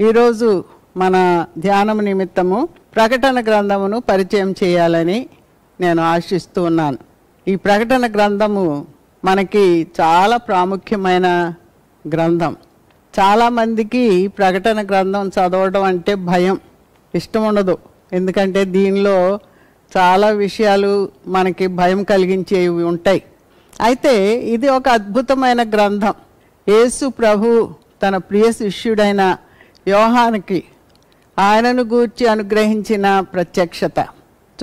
ఈరోజు మన ధ్యానం నిమిత్తము ప్రకటన గ్రంథమును పరిచయం చేయాలని నేను ఆశిస్తూ ఉన్నాను. ఈ ప్రకటన గ్రంథము మనకి చాలా ప్రాముఖ్యమైన గ్రంథం. చాలామందికి ప్రకటన గ్రంథం చదవడం అంటే భయం. ఇష్టం ఉండదు. ఎందుకంటే దీనిలో చాలా విషయాలు మనకి భయం కలిగించేవి ఉంటాయి. అయితే ఇది ఒక అద్భుతమైన గ్రంథం. యేసు ప్రభు తన ప్రియ శిష్యుడైన యోహానికి ఆయనను గూర్చి అనుగ్రహించిన ప్రత్యక్షత.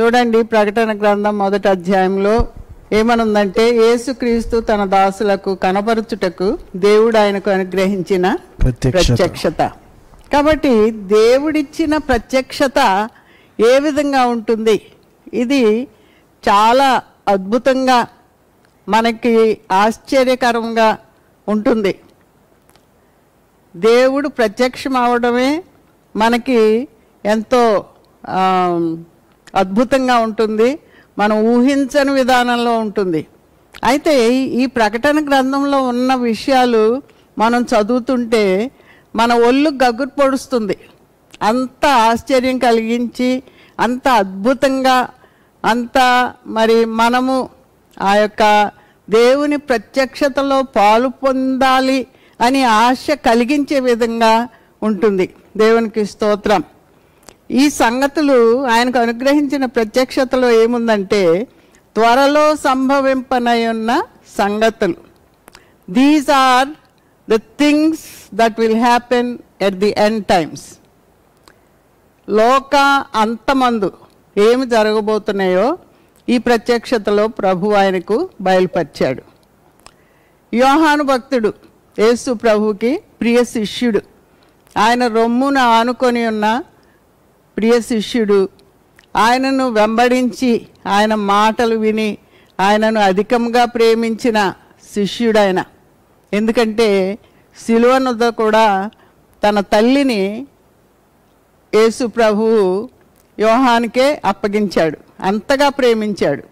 చూడండి ప్రకటన గ్రంథం మొదటి అధ్యాయంలో ఏమనుందంటే యేసుక్రీస్తు తన దాసులకు కనపరచుటకు దేవుడు ఆయనకు అనుగ్రహించిన ప్రత్యక్షత. ప్రత్యక్షత. కాబట్టి దేవుడిచ్చిన ప్రత్యక్షత ఏ విధంగా ఉంటుంది? ఇది చాలా అద్భుతంగా మనకి ఆశ్చర్యకరంగా ఉంటుంది. దేవుడు ప్రత్యక్షం అవడమే మనకి ఎంతో అద్భుతంగా ఉంటుంది. మనం ఊహించని విధానంలో ఉంటుంది. అయితే ఈ ప్రకటన గ్రంథంలో ఉన్న విషయాలు మనం చదువుతుంటే మన ఒళ్ళు గగురు పొడుస్తుంది. అంత ఆశ్చర్యం కలిగించి అంత అద్భుతంగా అంత మరి మనము ఆ యొక్క దేవుని ప్రత్యక్షతలో పాలు పొందాలి అని ఆశ కలిగించే విధంగా ఉంటుంది. దేవునికి స్తోత్రం. ఈ సంగతులు ఆయనకు అనుగ్రహించిన ప్రత్యక్షతలో ఏముందంటే త్వరలో సంభవింపనై ఉన్న సంగతులు. These are the things that will happen at the end times లోక అంతమందు ఏమి జరగబోతున్నాయో ఈ ప్రత్యక్షతలో ప్రభు ఆయనకు బయలుపరిచాడు. యోహాను భక్తుడు యేసు ప్రభుకి ప్రియ శిష్యుడు. ఆయన రొమ్మున ఆనుకొని ఉన్న ప్రియ శిష్యుడు. ఆయనను వెంబడించి ఆయన మాటలు విని ఆయనను అధికంగా ప్రేమించిన శిష్యుడాయన ఎందుకంటే సిలువనుద కూడా తన తల్లిని యేసు ప్రభువు యోహానికే అప్పగించాడు. అంతగా ప్రేమించాడు.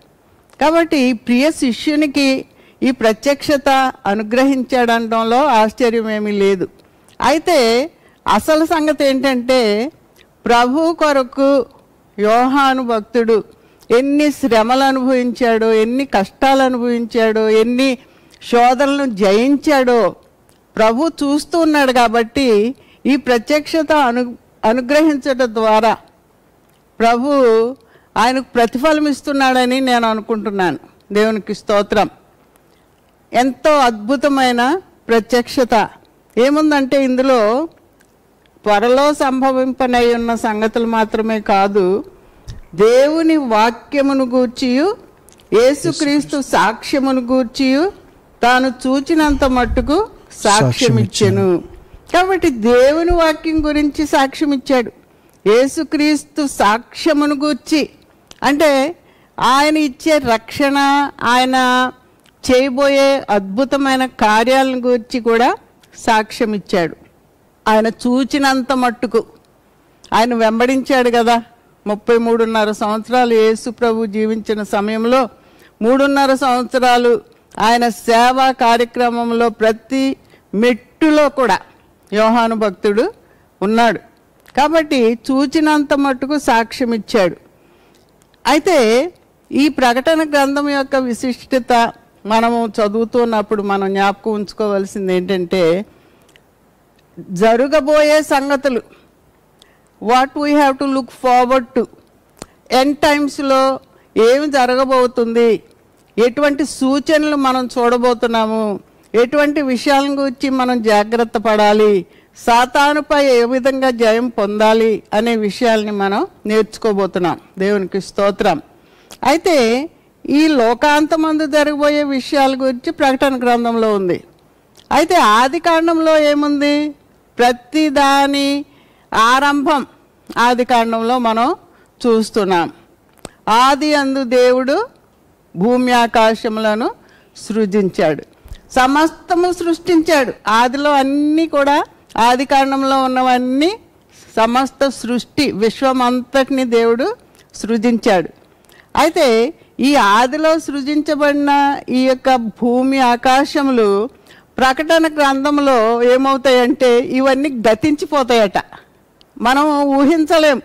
కాబట్టి ప్రియ శిష్యునికి ఈ ప్రత్యక్షత అనుగ్రహించాడనడంలో ఆశ్చర్యమేమీ లేదు. అయితే అసలు సంగతి ఏంటంటే ప్రభు కొరకు యోహాను భక్తుడు ఎన్ని శ్రమలు అనుభవించాడో ఎన్ని కష్టాలు అనుభవించాడో ఎన్ని శోధనలను జయించాడో ప్రభు చూస్తూ ఉన్నాడు కాబట్టి ఈ ప్రత్యక్షత అను అనుగ్రహించడం ద్వారా ప్రభు ఆయనకు ప్రతిఫలం ఇస్తున్నాడని నేను అనుకుంటున్నాను. దేవునికి స్తోత్రం. ఎంతో అద్భుతమైన ప్రత్యక్షత. ఏముందంటే ఇందులో త్వరలో సంభవింపనై ఉన్న సంగతులు మాత్రమే కాదు దేవుని వాక్యమును గూర్చియు యేసుక్రీస్తు సాక్ష్యమును గూర్చియు తాను చూచినంత మట్టుకు సాక్ష్యం ఇచ్చెను కాబట్టి దేవుని వాక్యం గురించి సాక్ష్యం ఇచ్చాడు యేసుక్రీస్తు సాక్ష్యమును గూర్చి అంటే ఆయన ఇచ్చే రక్షణ ఆయన చేయబోయే అద్భుతమైన కార్యాలను గురించి కూడా సాక్ష్యం ఇచ్చాడు. ఆయన చూచినంత మట్టుకు. ఆయన వెంబడించాడు కదా. ముప్పై మూడున్నర సంవత్సరాలు యేసు ప్రభు జీవించిన సమయంలో మూడున్నర సంవత్సరాలు ఆయన సేవా కార్యక్రమంలో ప్రతి మెట్టులో కూడా యోహాను భక్తుడు ఉన్నాడు. కాబట్టి చూచినంత మట్టుకు సాక్ష్యం ఇచ్చాడు. అయితే ఈ ప్రకటన గ్రంథం యొక్క విశిష్టత మనము చదువుతున్నప్పుడు మనం జ్ఞాపకం ఉంచుకోవాల్సింది ఏంటంటే జరగబోయే సంగతులు what we have to look forward to end టైమ్స్లో ఏమి జరగబోతుంది ఎటువంటి సూచనలు మనం చూడబోతున్నాము ఎటువంటి విషయాల గురించి మనం జాగ్రత్త పడాలి సాతానుపై ఏ విధంగా జయం పొందాలి అనే విషయాల్ని మనం నేర్చుకోబోతున్నాం. దేవునికి స్తోత్రం. అయితే ఈ లోకాంతమందు జరిగిపోయే విషయాల గురించి ప్రకటన గ్రంథంలో ఉంది. అయితే ఆది కాండంలో ఏముంది? ప్రతి దాని ఆరంభం ఆది కాండంలో మనం చూస్తున్నాం. ఆది అందు దేవుడు భూమి ఆకాశములను సృజించాడు. సమస్తము సృష్టించాడు. ఆదిలో అన్నీ కూడా ఆది కాండంలో ఉన్నవన్నీ సమస్త సృష్టి విశ్వమంతటిని దేవుడు సృజించాడు. అయితే ఈ ఆదిలో సృజించబడిన ఈ యొక్క భూమి ఆకాశములు ప్రకటన గ్రంథంలో ఏమవుతాయంటే ఇవన్నీ గతించిపోతాయట. మనం ఊహించలేం.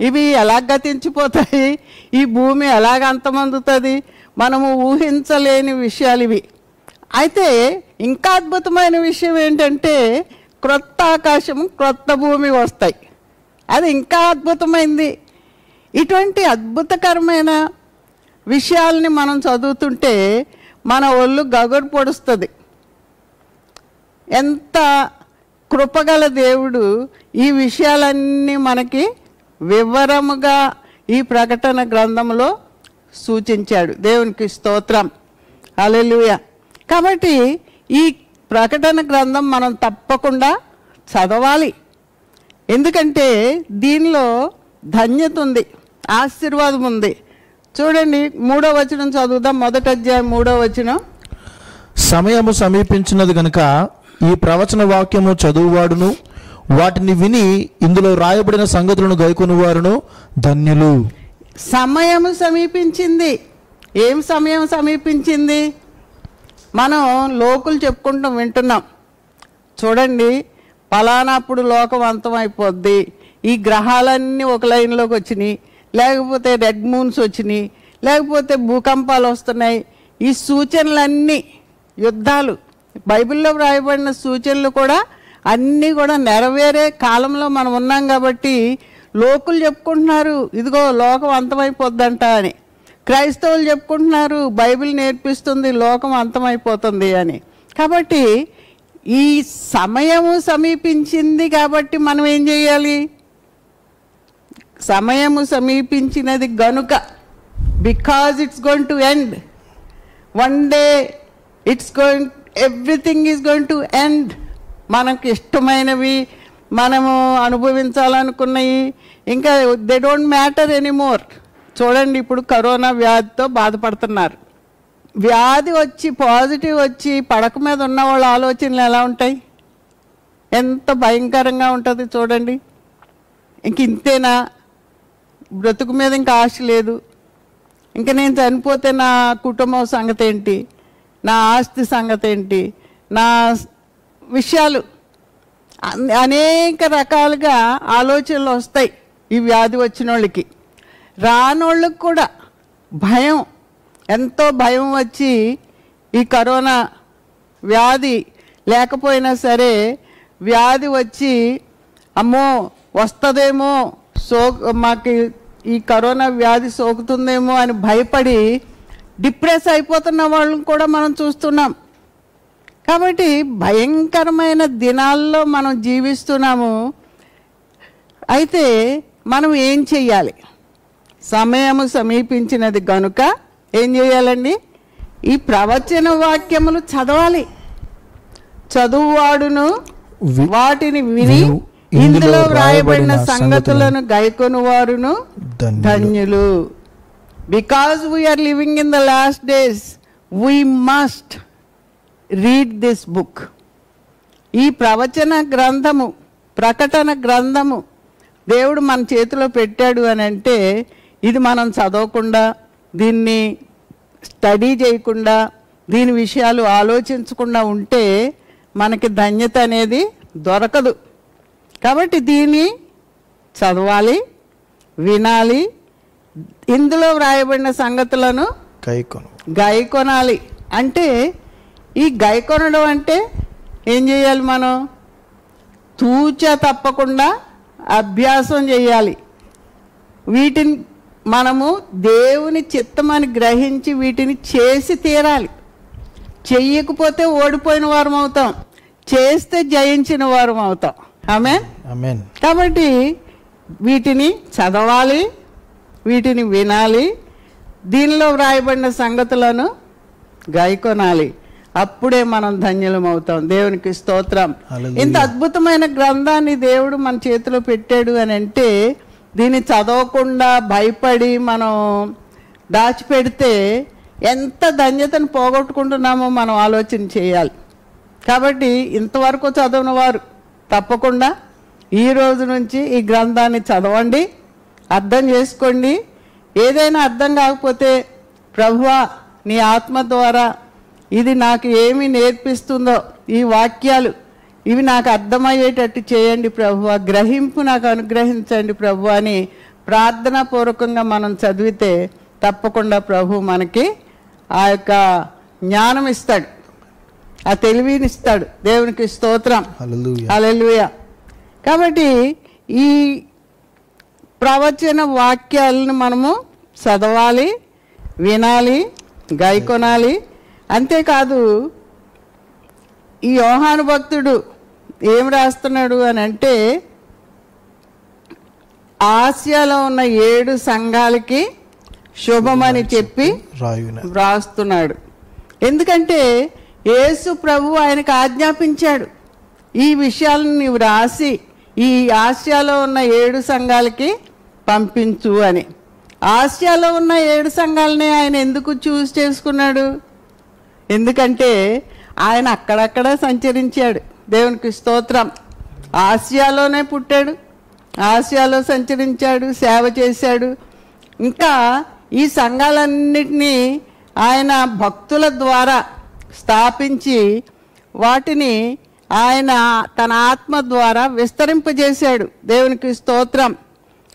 ఇవి ఎలా గతించిపోతాయి? ఈ భూమి ఎలాగ అంతమందుతుంది? మనము ఊహించలేని విషయాలు ఇవి. అయితే ఇంకా అద్భుతమైన విషయం ఏంటంటే క్రొత్త ఆకాశం క్రొత్త భూమి వస్తాయి. అది ఇంకా అద్భుతమైంది. ఇటువంటి అద్భుతకరమైన విషయాల్ని మనం చదువుతుంటే మన ఒళ్ళు గగురు పొడుస్తుంది. ఎంత కృపగల దేవుడు ఈ విషయాలన్నీ మనకి వివరముగా ఈ ప్రకటన గ్రంథంలో సూచించాడు. దేవునికి స్తోత్రం. అలెలుయ కాబట్టి ఈ ప్రకటన గ్రంథం మనం తప్పకుండా చదవాలి. ఎందుకంటే దీనిలో ధన్యత ఉంది ఆశీర్వాదం ఉంది. చూడండి మూడో వచనం చదువుదాం. మొదటి అధ్యాయం మూడో వచనం. సమయము సమీపించినది గనుక ఈ ప్రవచన వాక్యము చదువువాడును. వాటిని విని ఇందులో రాయబడిన సంగతులను గైకొనువారును. ధన్యులు. సమయం సమీపించింది. ఏం సమయం సమీపించింది? మనం లోకులు చెప్పుకుంటాం వింటున్నాం. చూడండి పలానాప్పుడు లోకం అంతమైపోద్ది. ఈ గ్రహాలన్నీ ఒక లైన్లోకి వచ్చినాయి. లేకపోతే రెడ్ మూన్స్ వచ్చినాయి లేకపోతే భూకంపాలు వస్తున్నాయి. ఈ సూచనలన్నీ యుద్ధాలు బైబిల్లో వ్రాయబడిన సూచనలు కూడా అన్నీ కూడా నెరవేరే కాలంలో మనం ఉన్నాం కాబట్టి లోకులు చెప్పుకుంటున్నారు ఇదిగో లోకం అంతమైపోద్దంట అని. క్రైస్తవులు చెప్పుకుంటున్నారు బైబిల్ నేర్పిస్తుంది లోకం అంతమైపోతుంది అని. కాబట్టి ఈ సమయము సమీపించింది కాబట్టి మనం ఏం చేయాలి? సమయము సమీపించినది గనుక because it's going to end one day it's going everything is going to end మనకు ఇష్టమైనవి మనము అనుభవించాలనుకున్నవి ఇంకా దే డోంట్ మ్యాటర్ ఎనీమోర్ చూడండి ఇప్పుడు కరోనా వ్యాధితో బాధపడుతున్నారు. వ్యాధి వచ్చి పాజిటివ్ వచ్చి పడక మీద ఉన్న వాళ్ళ ఆలోచనలు ఎలా ఉంటాయి? ఎంత భయంకరంగా ఉంటుంది చూడండి. ఇంక ఇంతేనా? బ్రతుకు మీద ఇంకా ఆశ లేదు. ఇంకా నేను చనిపోతే నా కుటుంబం సంగతి ఏంటి నా ఆస్తి సంగతి ఏంటి నా విషయాలు అనేక రకాలుగా ఆలోచనలు వస్తాయి ఈ వ్యాధి వచ్చిన వాళ్ళకి రానోళ్ళకి కూడా భయం ఎంతో భయం వచ్చి ఈ కరోనా వ్యాధి లేకపోయినా సరే వ్యాధి వచ్చి అమ్మో వస్తుందేమో సో మాకు ఈ కరోనా వ్యాధి సోకుతుందేమో అని భయపడి డిప్రెస్ అయిపోతున్న వాళ్ళని కూడా మనం చూస్తున్నాం. కాబట్టి భయంకరమైన దినాల్లో మనం జీవిస్తున్నాము. అయితే మనం ఏం చెయ్యాలి? సమయము సమీపించినది గనుక ఏం చేయాలండి ఈ ప్రవచన వాక్యములు చదవాలి. చదువువాడును వాటిని విను, ఇందులో వ్రాయబడిన సంగతులను గైకొని వారును ధన్యులు. Because we're living in the last days we must read this book ఈ ప్రవచన గ్రంథము ప్రకటన గ్రంథము దేవుడు మన చేతిలో పెట్టాడు అని అంటే ఇది మనం చదవకుండా దీన్ని స్టడీ చేయకుండా దీని విషయాలు ఆలోచించకుండా ఉంటే మనకి ధన్యత అనేది దొరకదు. కాబట్టి దీన్ని చదవాలి వినాలి. ఇందులో వ్రాయబడిన సంగతులను కైకొను గైకొనాలి. అంటే ఈ గైకొనడం అంటే ఏం చేయాలి మనం? తూచ తప్పకుండా అభ్యాసం చేయాలి. వీటిని మనము దేవుని చిత్తమని గ్రహించి వీటిని చేసి తీరాలి. చెయ్యకపోతే ఓడిపోయిన వారం అవుతాం చేస్తే జయించిన వారం అవుతాం ఆమె కాబట్టి వీటిని చదవాలి వీటిని వినాలి దీనిలో వ్రాయబడిన సంగతులను గాయకొనాలి అప్పుడే మనం ధన్యులం అవుతాం దేవునికి స్తోత్రం. ఇంత అద్భుతమైన గ్రంథాన్ని దేవుడు మన చేతిలో పెట్టాడు అని అంటే దీన్ని చదవకుండా భయపడి మనం దాచిపెడితే ఎంత ధన్యతను పోగొట్టుకుంటున్నామో మనం ఆలోచన చేయాలి. కాబట్టి ఇంతవరకు చదవని వారు తప్పకుండా ఈ రోజు నుంచి ఈ గ్రంథాన్ని చదవండి అర్థం చేసుకోండి. ఏదైనా అర్థం కాకపోతే ప్రభువా నీ ఆత్మ ద్వారా ఇది నాకు ఏమి నేర్పిస్తుందో ఈ వాక్యాలు ఇవి నాకు అర్థమయ్యేటట్టు చేయండి ప్రభువ. గ్రహింపు నాకు అనుగ్రహించండి ప్రభు అని ప్రార్థనాపూర్వకంగా మనం చదివితే తప్పకుండా ప్రభు మనకి ఆ యొక్క జ్ఞానం ఇస్తాడు. ఆ తెలివిని ఇస్తాడు. దేవునికి స్తోత్రం. హల్లెలూయా కాబట్టి ఈ ప్రవచన వాక్యాలను మనము చదవాలి వినాలి గాయకొనాలి అంతేకాదు ఈ యోహాను భక్తుడు ఏం రాస్తున్నాడు అని అంటే ఆసియాలో ఉన్న ఏడు సంఘాలకి శుభమని చెప్పి రాయున. వ్రాస్తున్నాడు. ఎందుకంటే యేసు ప్రభు ఆయనకు ఆజ్ఞాపించాడు. ఈ విషయాలను నీవు రాసి ఈ ఆసియాలో ఉన్న ఏడు సంఘాలకి పంపించు అని. ఆసియాలో ఉన్న ఏడు సంఘాలని ఆయన ఎందుకు చూస్ చేసుకున్నాడు? ఎందుకంటే ఆయన అక్కడక్కడ సంచరించాడు. దేవునికి స్తోత్రం. ఆసియాలోనే పుట్టాడు. ఆసియాలో సంచరించాడు సేవ చేశాడు. ఇంకా ఈ సంఘాలన్నిటినీ ఆయన భక్తుల ద్వారా స్థాపించి వాటిని ఆయన తన ఆత్మ ద్వారా విస్తరింపజేశాడు. దేవునికి స్తోత్రం.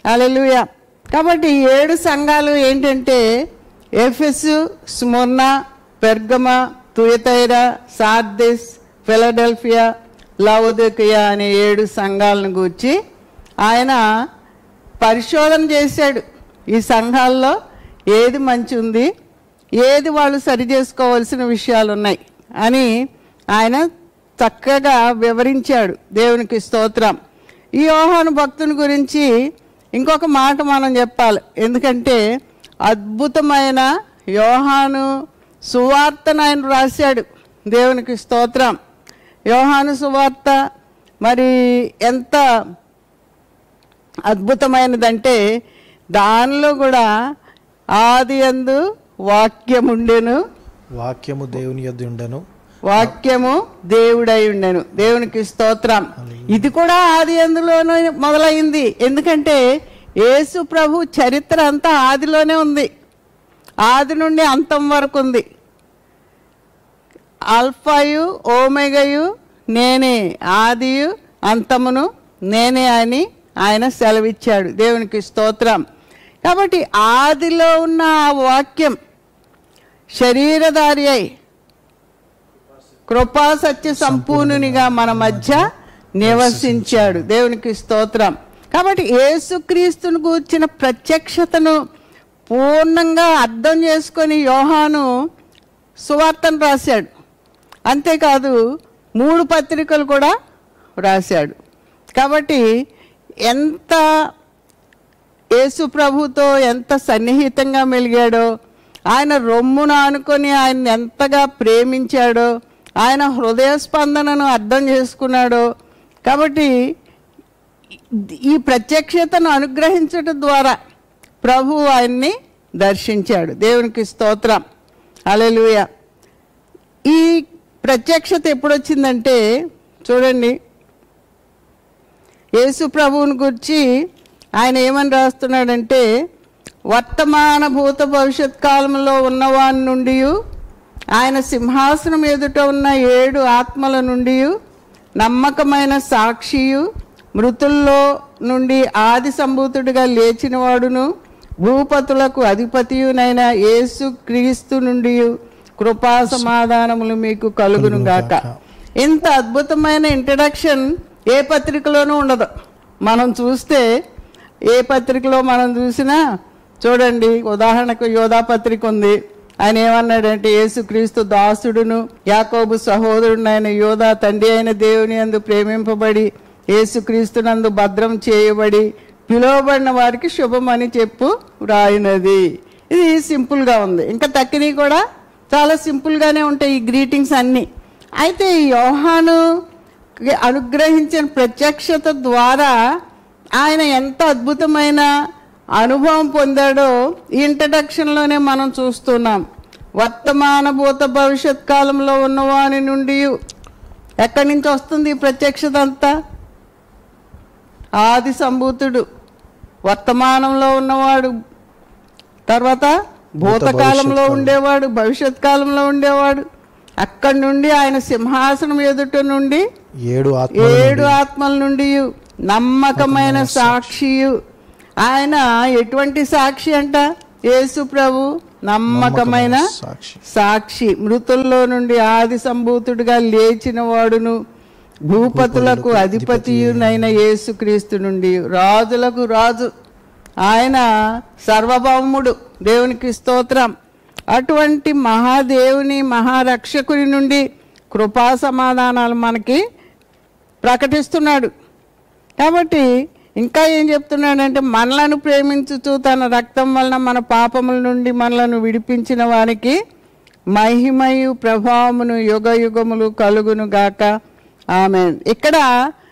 అలెలుయ కాబట్టి ఏడు సంఘాలు ఏంటంటే Ephesus Smyrna Pergamum Thyatira Sardis Philadelphia Laodicea అనే ఏడు సంఘాలను గూర్చి ఆయన పరిశోధన చేశాడు. ఈ సంఘాల్లో ఏది మంచి ఉంది? ఏది వాళ్ళు సరి చేసుకోవాల్సిన విషయాలు ఉన్నాయి అని ఆయన చక్కగా వివరించాడు దేవునికి స్తోత్రం. ఈ యోహాను భక్తుని గురించి ఇంకొక మాట మనం చెప్పాలి. ఎందుకంటే అద్భుతమైన యోహాను సువార్తను ఆయన రాశాడు. దేవునికి స్తోత్రం. యోహాను సువార్త మరి ఎంత అద్భుతమైనదంటే దానిలో కూడా ఆది అందు వాక్యం ఉండెను వాక్యము దేవుని యొద్ద ఉండెను. వాక్యము దేవుడై ఉండెను. దేవునికి స్తోత్రం. ఇది కూడా ఆది అందులోనే మొదలైంది. ఎందుకంటే యేసు ప్రభు చరిత్ర అంతా ఆదిలోనే ఉంది. ఆది నుండి అంతం వరకు ఉంది. ఆల్ఫాయు ఓమెగయు నేనే ఆదియు అంతమును నేనే అని ఆయన సెలవిచ్చాడు. దేవునికి స్తోత్రం. కాబట్టి ఆదిలో ఉన్న ఆ వాక్యం శరీరధారి అయి కృపా సత్య సంపూర్ణునిగా మన మధ్య నివసించాడు. దేవునికి స్తోత్రం. కాబట్టి యేసుక్రీస్తుని కూర్చిన ప్రత్యక్షతను పూర్ణంగా అర్థం చేసుకొని యోహాను సువార్తను రాశాడు. అంతేకాదు మూడు పత్రికలు కూడా రాశాడు. కాబట్టి ఎంత యేసు ప్రభుతో ఎంత సన్నిహితంగా మెలిగాడో ఆయన రొమ్మును ఆనుకొని ఆయన ఎంతగా ప్రేమించాడో ఆయన హృదయ స్పందనను అర్థం చేసుకున్నాడో. కాబట్టి ఈ ప్రత్యక్షతను అనుగ్రహించడం ద్వారా ప్రభు ఆయన్ని దర్శించాడు. దేవునికి స్తోత్రం. అలెలుయ ఈ ప్రత్యక్షత ఎప్పుడొచ్చిందంటే చూడండి. యేసు ప్రభువుని గురించి ఆయన ఏమని రాస్తున్నాడంటే వర్తమాన భూత భవిష్యత్ కాలంలో ఉన్నవాని నుండి ఆయన సింహాసనం ఎదుట ఉన్న ఏడు ఆత్మల నుండి నమ్మకమైన సాక్షియు మృతుల్లో నుండి ఆది సంభూతుడిగా లేచినవాడును భూపతులకు అధిపతియునైన యేసు క్రీస్తు నుండి కృపా సమాధానములు మీకు కలుగును గాక. ఇంత అద్భుతమైన ఇంట్రడక్షన్ ఏ పత్రికలోనూ ఉండదు. మనం చూస్తే ఏ పత్రికలో మనం చూసినా చూడండి ఉదాహరణకు యోధా పత్రిక ఉంది. ఆయన ఏమన్నాడంటే యేసుక్రీస్తు దాసుడును యాకోబు సహోదరుడు ఆయన యోధా తండ్రి అయిన దేవుని అందు ప్రేమింపబడి యేసుక్రీస్తునందు భద్రం చేయబడి పిలువబడిన వారికి శుభమని చెప్పు రాయినది. ఇది సింపుల్గా ఉంది. ఇంకా తక్కినవి కూడా చాలా సింపుల్గానే ఉంటాయి ఈ గ్రీటింగ్స్ అన్నీ. అయితే ఈ యోహాను అనుగ్రహించిన ప్రత్యక్షత ద్వారా ఆయన ఎంత అద్భుతమైన అనుభవం పొందాడో ఈ ఇంట్రడక్షన్లోనే మనం చూస్తున్నాం. వర్తమాన భూత భవిష్యత్ కాలంలో ఉన్నవాని నుండి ఎక్కడి నుంచి వస్తుంది ఈ ప్రత్యక్షత అంతా? ఆది సంభూతుడు. వర్తమానంలో ఉన్నవాడు. తర్వాత భూతకాలంలో ఉండేవాడు భవిష్యత్ కాలంలో ఉండేవాడు. అక్కడి నుండి ఆయన సింహాసనం ఎదుట నుండి ఏడు ఏడు ఆత్మల నుండి నమ్మకమైన సాక్షియు. ఆయన ఎటువంటి సాక్షి అంట? యేసు ప్రభు నమ్మకమైన సాక్షి. మృతుల్లో నుండి ఆది సంభూతుడిగా లేచిన వాడును. భూపతులకు అధిపతియునైన యేసుక్రీస్తు నుండి రాజులకు రాజు. ఆయన సర్వభౌముడు దేవునికి స్తోత్రం. అటువంటి మహాదేవుని మహారక్షకుని నుండి కృపా సమాధానాలు మనకి ప్రకటిస్తున్నాడు. కాబట్టి ఇంకా ఏం చెప్తున్నాడంటే మనలను ప్రేమించుతూ తన రక్తం వలన మన పాపముల నుండి మనలను విడిపించిన వారికి మహిమయు ప్రభావమును యుగ యుగములు కలుగును గాక. ఆమె ఇక్కడ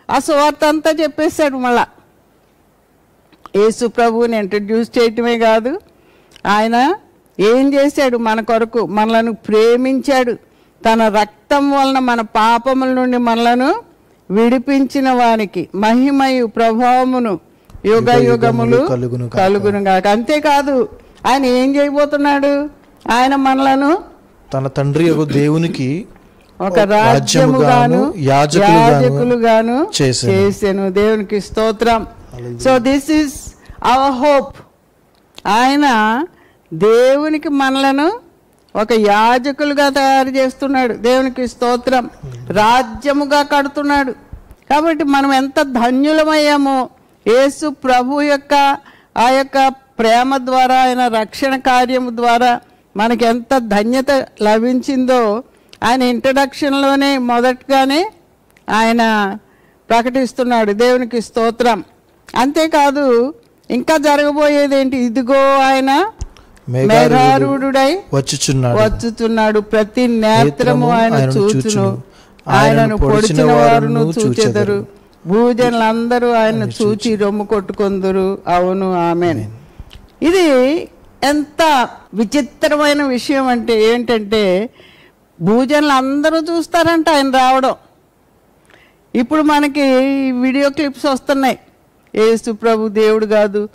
ఆ సువార్త అంతా చెప్పేశాడు మళ్ళా. యేసు ప్రభువుని ఇంట్రడ్యూస్ చేయటమే కాదు ఆయన ఏం చేశాడు మన కొరకు మనలను ప్రేమించాడు. తన రక్తం వలన మన పాపముల నుండి మనలను విడిపించిన వానికి మహిమయు ప్రభావమును యుగ యుగములు కలుగును గాక. అంతేకాదు ఆయన ఏం చేయబోతున్నాడు? ఆయన మనలను తన తండ్రి యొక్క దేవునికి ఒక రాజ్యముగాను యాజకులుగాను యాజకులుగాను చేసెను. చేసెను. దేవునికి స్తోత్రం. So this is our hope ఆయన దేవునికి మనలను ఒక యాజకులుగా తయారు చేస్తున్నాడు. దేవునికి స్తోత్రం. రాజ్యముగా కడుతున్నాడు. కాబట్టి మనం ఎంత ధన్యులమయ్యామో. యేసు ప్రభు యొక్క ఆ యొక్క ప్రేమ ద్వారా ఆయన రక్షణ కార్యము ద్వారా మనకి ఎంత ధన్యత లభించిందో. ఆయన ఇంట్రడక్షన్లోనే మొదటగానే ఆయన ప్రకటిస్తున్నాడు. దేవునికి స్తోత్రం. అంతేకాదు ఇంకా జరగబోయేది ఏంటి ఇదిగో ఆయన మేఘారూఢుడు వచ్చుచున్నాడు. వచ్చుచున్నాడు. ప్రతి నేత్రము ఆయన చూచును. ఆయనను పొడిచిన వారును చూచెదరు. భూజనులందరూ ఆయన చూచి. రొమ్ము కొట్టుకొందురు. అవును ఆమెన్. ఇది ఎంత విచిత్రమైన విషయం అంటే ఏంటంటే భూజనులు అందరూ చూస్తారంట ఆయన రావడం. ఇప్పుడు మనకి వీడియో క్లిప్స్ వస్తున్నాయి. ఏసు ప్రభు దేవుడు కాదు.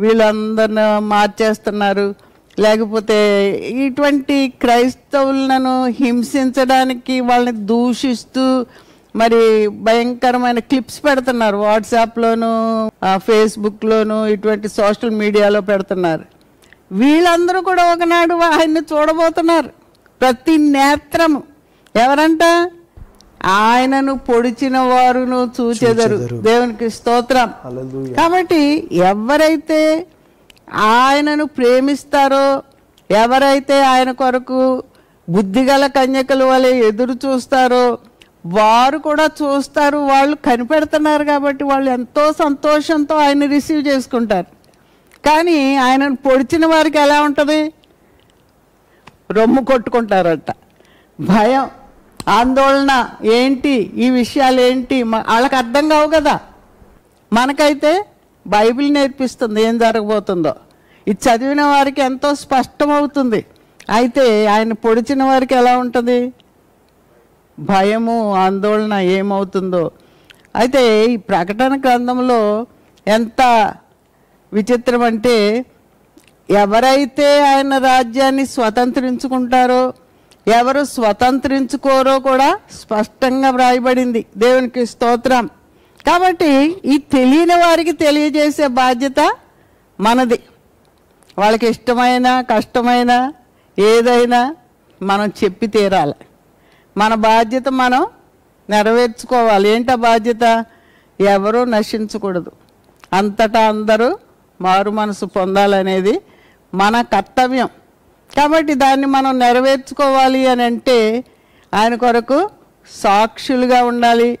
వీళ్ళందరిని మార్చేస్తున్నారు. లేకపోతే ఇటువంటి క్రైస్తవులను హింసించడానికి వాళ్ళని దూషిస్తూ మరి భయంకరమైన క్లిప్స్ పెడుతున్నారు. వాట్సాప్లోను ఫేస్బుక్లోను ఇటువంటి సోషల్ మీడియాలో పెడుతున్నారు. వీళ్ళందరూ కూడా ఒకనాడు ఆయన్ని చూడబోతున్నారు. ప్రతి నేత్రము. ఎవరంట? ఆయనను పొడిచిన వారును చూచెదరు. దేవునికి స్తోత్రం. కాబట్టి ఎవరైతే ఆయనను ప్రేమిస్తారో ఎవరైతే ఆయన కొరకు బుద్ధిగల కన్యకల వలె ఎదురు చూస్తారో వారు కూడా చూస్తారు వాళ్ళు కనిపెడుతున్నారు కాబట్టి వాళ్ళు ఎంతో సంతోషంతో ఆయన రిసీవ్ చేసుకుంటారు. కానీ ఆయనను పొడిచిన వారికి ఎలా ఉంటుంది? రొమ్ము కొట్టుకుంటారట. భయం ఆందోళన ఏంటి? ఈ విషయాలు ఏంటి వాళ్ళకి అర్థం కావు కదా. మనకైతే బైబిల్ నేర్పిస్తుంది ఏం జరగబోతుందో. ఇది చదివిన వారికి ఎంతో స్పష్టమవుతుంది. అయితే ఆయన పొడిచిన వారికి ఎలా ఉంటుంది? భయము ఆందోళన ఏమవుతుందో. అయితే ఈ ప్రకటన గ్రంథంలో ఎంత విచిత్రం అంటే ఎవరైతే ఆయన రాజ్యాన్ని స్వతంత్రించుకుంటారో ఎవరు స్వతంత్రించుకోరో కూడా స్పష్టంగా వ్రాయబడింది. దేవునికి స్తోత్రం. కాబట్టి ఈ తెలియని వారికి తెలియజేసే బాధ్యత మనది. వాళ్ళకి ఇష్టమైన కష్టమైన ఏదైనా మనం చెప్పి తీరాలి. మన బాధ్యత మనం నెరవేర్చుకోవాలి. ఏంటా బాధ్యత? ఎవరూ నశించకూడదు. అంతటా అందరూ మారు మనసు పొందాలనేది మన కర్తవ్యం. కాబట్టి దాన్ని మనం నెరవేర్చుకోవాలి అని అంటే ఆయన కొరకు సాక్షులుగా ఉండాలి.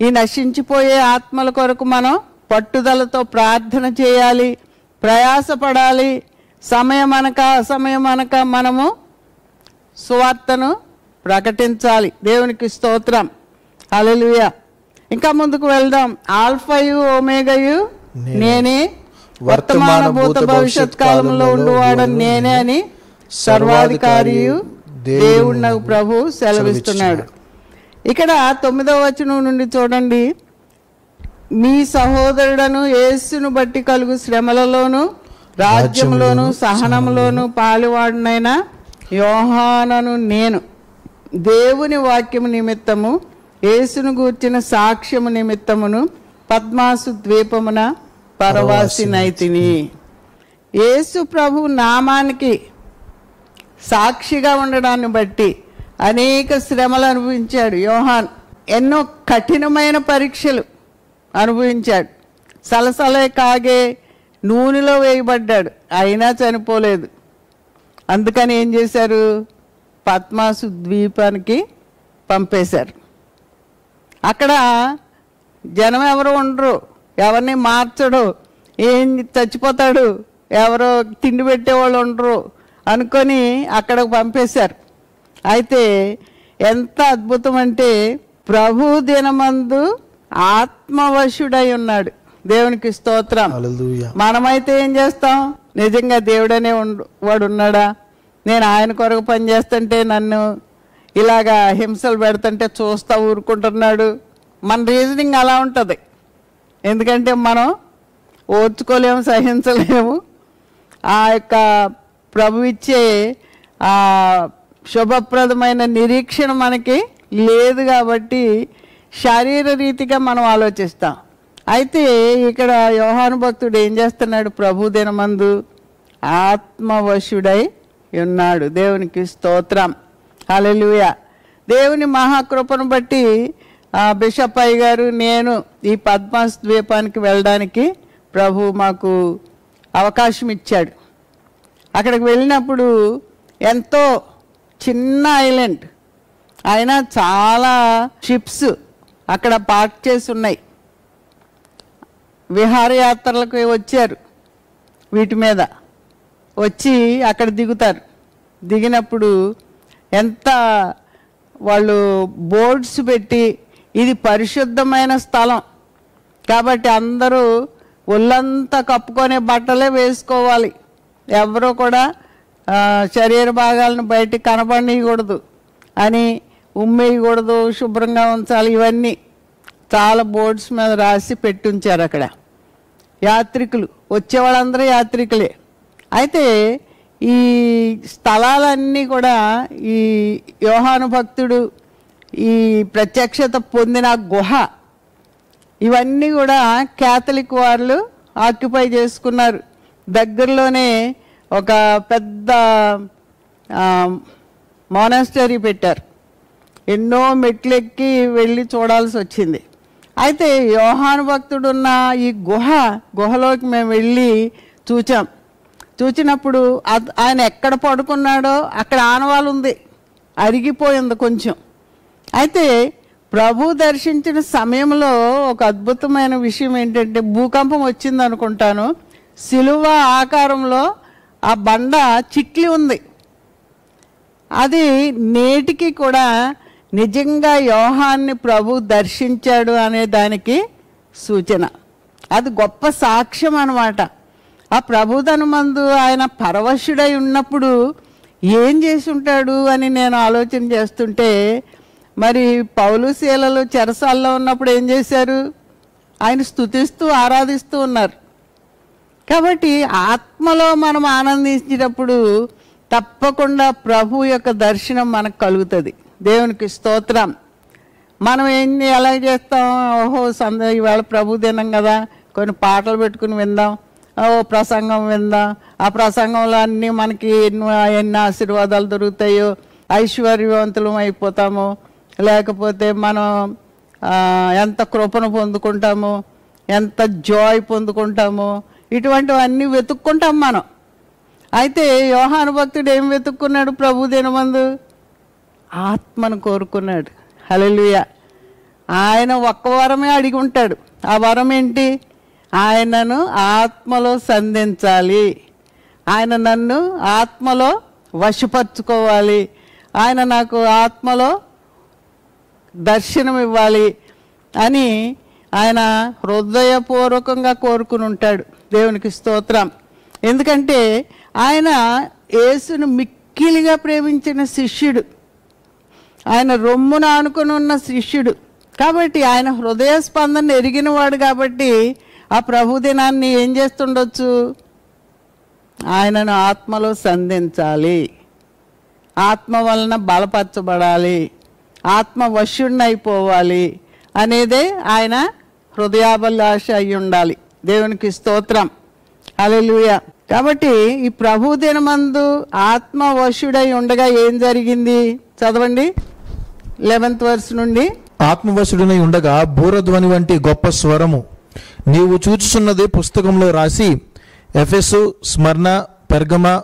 ఈ నశించిపోయే ఆత్మల కొరకు మనం పట్టుదలతో ప్రార్థన చేయాలి ప్రయాసపడాలి. సమయం అనక అసమయం అనక మనము సువార్తను ప్రకటించాలి. దేవునికి స్తోత్రం. హల్లెలూయా. ఇంకా ముందుకు వెళ్దాం. ఆల్ఫయు ఓమేగయు నేనే. వర్తమాన భూత భవిష్యత్ కాలంలో ఉండువాడని నేనే అని సర్వాధికారియు దేవుడు నాకు ప్రభు సెలవిస్తున్నాడు. ఇక్కడ తొమ్మిదవ వచనం నుండి చూడండి. మీ సహోదరుడను యేసును బట్టి కలుగు శ్రమలలోను రాజ్యంలోను సహనంలోను పాలువాడునైన యోహానను నేను. దేవుని వాక్యము నిమిత్తము యేసును గూర్చిన సాక్ష్యము నిమిత్తమును పద్మాసు ద్వీపమున పరవాసి నైతిని. యేసు ప్రభు నామానికి సాక్షిగా ఉండడాన్ని బట్టి అనేక శ్రమలు అనుభవించాడు యోహాన్. ఎన్నో కఠినమైన పరీక్షలు అనుభవించాడు. సలసలే కాగే నూనెలో వేయబడ్డాడు. అయినా చనిపోలేదు. అందుకని ఏం చేశారు? పద్మాసు ద్వీపానికి పంపేశారు. అక్కడ జనం ఎవరు ఉండరు. ఎవరిని మార్చడు. ఏం చచ్చిపోతాడు? ఎవరో తిండి పెట్టేవాళ్ళు ఉండరు అనుకొని అక్కడికి పంపేశారు. అయితే ఎంత అద్భుతం అంటే ప్రభు దినమందు ఆత్మవశుడై ఉన్నాడు. దేవునికి స్తోత్రం. మనమైతే ఏం చేస్తాం? నిజంగా దేవుడనే వాడు ఉన్నాడా? నేను ఆయన కొరకు పని చేస్తుంటే నన్ను ఇలాగా హింసలు పెడుతుంటే చూస్తా ఊరుకుంటున్నాడు. మన రీజనింగ్ అలా ఉంటుంది. ఎందుకంటే మనం ఓర్చుకోలేము సహించలేము. ఆ యొక్క ప్రభు ఇచ్చే శుభప్రదమైన నిరీక్షణ మనకి లేదు కాబట్టి శారీర రీతిగా మనం ఆలోచిస్తాం. అయితే ఇక్కడ యోహాను భక్తుడు ఏం చేస్తున్నాడు? ప్రభు దినమందు ఆత్మవశుడై ఉన్నాడు. దేవునికి స్తోత్రం. హల్లెలూయ. దేవుని మహాకృపను బట్టి బిషప్ అయ్య గారు నేను ఈ పద్మాస్ ద్వీపానికి వెళ్ళడానికి ప్రభు మాకు అవకాశం ఇచ్చాడు. అక్కడికి వెళ్ళినప్పుడు ఎంతో చిన్న ఐలాండ్. అయినా చాలా షిప్స్ అక్కడ పార్క్ చేసి ఉన్నాయి. విహారయాత్రలకు వచ్చారు వీటి మీద. వచ్చి అక్కడ దిగుతారు. దిగినప్పుడు ఎంత వాళ్ళు బోర్డ్స్ పెట్టి ఇది పరిశుద్ధమైన స్థలం. కాబట్టి అందరూ ఒళ్ళంతా కప్పుకొనే బట్టలే వేసుకోవాలి. ఎవరు కూడా శరీర భాగాలను బయటికి కనబడనీయకూడదు అని ఉమ్మేయకూడదు శుభ్రంగా ఉంచాలి ఇవన్నీ చాలా బోర్డ్స్ మీద రాసి పెట్టి ఉంచారు అక్కడ. యాత్రికులు వచ్చేవాళ్ళందరూ యాత్రికులే. అయితే ఈ స్థలాలన్నీ కూడా ఈ యోహాను భక్తుడు ఈ ప్రత్యక్షత పొందిన గుహ ఇవన్నీ కూడా క్యాథలిక్ వాళ్ళు ఆక్యుపై చేసుకున్నారు. దగ్గరలోనే ఒక పెద్ద మోనాస్టరీ పెట్టారు. ఎన్నో మెట్లెక్కి వెళ్ళి చూడాల్సి వచ్చింది. అయితే యోహాను భక్తుడున్న ఈ గుహ గుహలోకి మేము వెళ్ళి చూచాం. చూచినప్పుడు ఆయన ఎక్కడ పడుకున్నాడో అక్కడ ఆనవాలు ఉంది. అరిగిపోయింది కొంచెం. అయితే ప్రభు దర్శించిన సమయంలో ఒక అద్భుతమైన విషయం ఏంటంటే భూకంపం వచ్చింది అనుకుంటాను సిలువ ఆకారంలో ఆ బండ చిట్లి ఉంది. అది నేటికి కూడా నిజంగా యోహాన్ని ప్రభు దర్శించాడు అనే దానికి సూచన. అది గొప్ప సాక్ష్యం అన్నమాట. ఆ ప్రభుధనమందు ఆయన పరవశుడై ఉన్నప్పుడు ఏం చేసి ఉంటాడు అని నేను ఆలోచన చేస్తుంటే మరి పౌలు శీలలు చెరసాల్లో ఉన్నప్పుడు ఏం చేశారు? ఆయన స్తుతిస్తూ ఆరాధిస్తూ ఉన్నారు. కాబట్టి ఆత్మలో మనం ఆనందించేటప్పుడు తప్పకుండా ప్రభు యొక్క దర్శనం మనకు కలుగుతుంది. దేవునికి స్తోత్రం. మనం ఏం ఎలా చేస్తాం? ఓహో సంద ఇవాళ ప్రభు దినం కదా. కొన్ని పాటలు పెట్టుకుని విందాం. ఓ ప్రసంగం విందాం. ఆ ప్రసంగంలో అన్నీ మనకి ఎన్నో ఎన్ని ఆశీర్వాదాలు దొరుకుతాయో ఐశ్వర్యవంతులం అయిపోతాము లేకపోతే మనం ఎంత కృపను పొందుకుంటాము ఎంత జాయ్ పొందుకుంటాము ఇటువంటివన్నీ వెతుక్కుంటాం మనం. అయితే యోహాను భక్తుడు ఏం వెతుక్కున్నాడు ప్రభు దినమందు? ఆత్మను కోరుకున్నాడు. హలలుయ ఆయన ఒక్క వరమే అడిగి ఉంటాడు. ఆ వరం ఏంటి? ఆయనను ఆత్మలో సంధించాలి. ఆయన నన్ను ఆత్మలో వశపరుచుకోవాలి. ఆయన నాకు ఆత్మలో దర్శనం ఇవ్వాలి అని ఆయన హృదయపూర్వకంగా కోరుకుని ఉంటాడు. దేవునికి స్తోత్రం. ఎందుకంటే ఆయన యేసును మిక్కిలిగా ప్రేమించిన శిష్యుడు. ఆయన రొమ్మున ఆనుకుని ఉన్న శిష్యుడు. కాబట్టి ఆయన హృదయ స్పందన ఎరిగినవాడు కాబట్టి ఆ ప్రభు దినాన్ని ఏం చేస్తుండొచ్చు? ఆయనను ఆత్మలో సంధించాలి. ఆత్మ వలన బలపరచబడాలి. ఆత్మ వశుడినైపోవాలి అనేదే ఆయన హృదయాభిలాష అయి ఉండాలి దేవునికి స్తోత్రం. అలెలుయ కాబట్టి ఈ ప్రభు దినమందు ఆత్మ వశుడై ఉండగా ఏం జరిగింది? చదవండి. లెవెన్త్ వర్స్ నుండి. ఆత్మవశుడినై ఉండగా బూరధ్వని వంటి గొప్ప స్వరము. నీవు చూచుచున్నది పుస్తకంలో రాసి ఎఫెసు స్మరణ పెర్గమ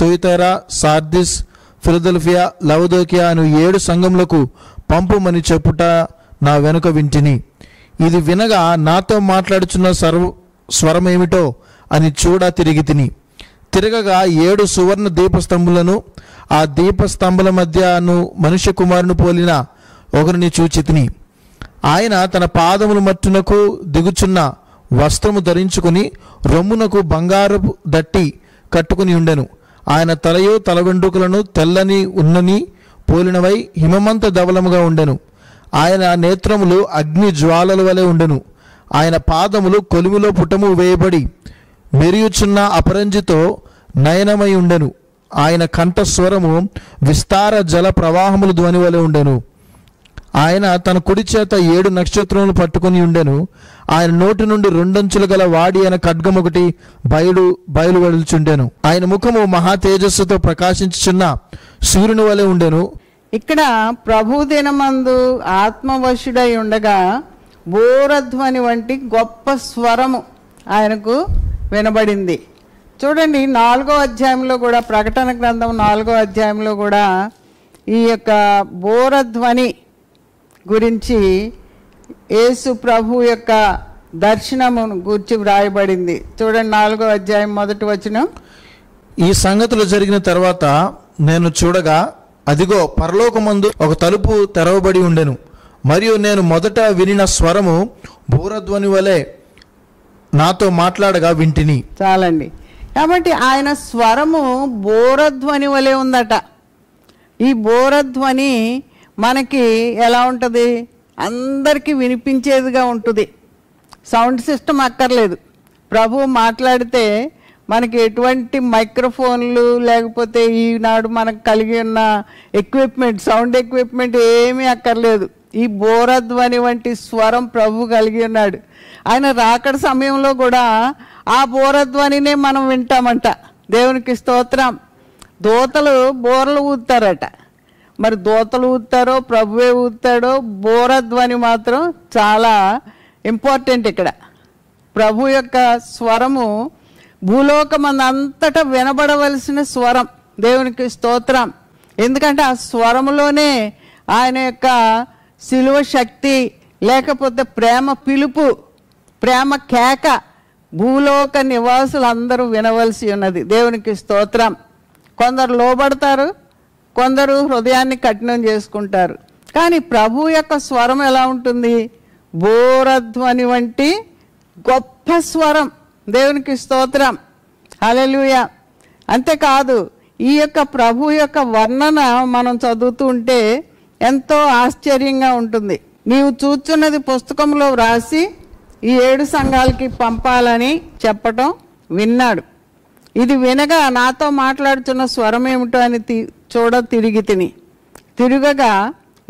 తొయితెరా సార్దిస్ ఫిలదెల్ఫియా లవదోకియా అను ఏడు సంఘములకు పంపుమని చెప్పుట నా వెనుక వింటిని. ఇది వినగా నాతో మాట్లాడుచున్న సర్వ స్వరమేమిటో అని చూడ తిరిగి తిని. తిరగగా ఏడు సువర్ణ దీపస్తంభులను ఆ దీపస్తంభుల మధ్యను మనుష్య కుమారుని పోలిన ఒకరిని చూచి తిని. ఆయన తన పాదముల మట్టునకు దిగుచున్న వస్త్రము ధరించుకుని రొమ్మునకు బంగారపు దట్టి కట్టుకుని ఉండెను. ఆయన తలయు తల వెంట్రుకలను తెల్లని ఉన్నని పోలినవై హిమమంత ధవలముగా ఉండెను. ఆయన నేత్రములు అగ్ని జ్వాలల వలె ఉండెను. ఆయన పాదములు కొలుములో పుటము వేయబడి మెరియుచున్న అపరంజితో నయనమై ఉండెను. ఆయన కంఠస్వరము విస్తార జల ప్రవాహములు ధ్వని వలె ఉండెను. ఆయన తన కుడి చేత ఏడు నక్షత్రములు పట్టుకొని ఉండెను. ఆయన నోటి నుండి రెండంచులు గల వాడి అయిన ఖడ్గం ఒకటి బయలు బయలు వెలుచుండెను ఆయన ముఖము మహా తేజస్సుతో ప్రకాశించుచున్న సూర్యుని వలె ఉండెను. ఇక్కడ ప్రభు దినమందు ఆత్మవశుడై ఉండగా బోరధ్వని వంటి గొప్ప స్వరము ఆయనకు వినబడింది. చూడండి నాలుగో అధ్యాయంలో కూడా ప్రకటన గ్రంథం నాలుగో అధ్యాయంలో కూడా ఈ యొక్క బోరధ్వని గురించి యేసు ప్రభు యొక్క దర్శనమును గురించి వ్రాయబడింది. చూడండి నాలుగో అధ్యాయం మొదటి వచ్చిన ఈ సంగతులు జరిగిన తర్వాత నేను చూడగా అదిగో పరలోకమందు ఒక తలుపు తెరవబడి ఉండెను. మరియు నేను మొదట వినిన స్వరము బూరధ్వని వలె నాతో మాట్లాడగా వింటిని. చాలండి. కాబట్టి ఆయన స్వరము బోరధ్వని వలె ఉందట. ఈ బోరధ్వని మనకి ఎలా ఉంటుంది? అందరికీ వినిపించేదిగా ఉంటుంది. సౌండ్ సిస్టమ్ అక్కర్లేదు. ప్రభు మాట్లాడితే మనకి ఎటువంటి మైక్రోఫోన్లు లేకపోతే ఈనాడు మనకు కలిగి ఉన్న ఎక్విప్మెంట్ సౌండ్ ఎక్విప్మెంట్ ఏమీ అక్కర్లేదు. ఈ బోరధ్వని వంటి స్వరం ప్రభు కలిగి ఉన్నాడు. ఆయన రాకడ సమయంలో కూడా ఆ బోరధ్వనినే మనం వింటామంట. దేవునికి స్తోత్రం. దోతలు బోరలు ఊతారట మరి దోతలు ఊతారో ప్రభువే ఊతాడో బోరధ్వని మాత్రం చాలా ఇంపార్టెంట్ ఇక్కడ. ప్రభు యొక్క స్వరము భూలోకమంద అంతటా వినబడవలసిన స్వరం. దేవునికి స్తోత్రం. ఎందుకంటే ఆ స్వరములోనే ఆయన యొక్క శిలువ శక్తి లేకపోతే ప్రేమ పిలుపు ప్రేమ కేక భూలోక నివాసులు అందరూ వినవలసి ఉన్నది. దేవునికి స్తోత్రం. కొందరు లోబడతారు కొందరు హృదయాన్ని కఠినం చేసుకుంటారు. కానీ ప్రభు యొక్క స్వరం ఎలా ఉంటుంది? బోరధ్వని వంటి గొప్ప స్వరం. దేవునికి స్తోత్రం. హలలుయ అంతేకాదు ఈ యొక్క ప్రభు యొక్క వర్ణన మనం చదువుతూ ఉంటే ఎంతో ఆశ్చర్యంగా ఉంటుంది. నీవు చూచున్నది పుస్తకంలో వ్రాసి ఈ ఏడు సంఘాలకి పంపాలని చెప్పటం విన్నాడు. ఇది వినగా నాతో మాట్లాడుతున్న స్వరం ఏమిటో అని తి చూడ తిరిగి తిని. తిరుగగా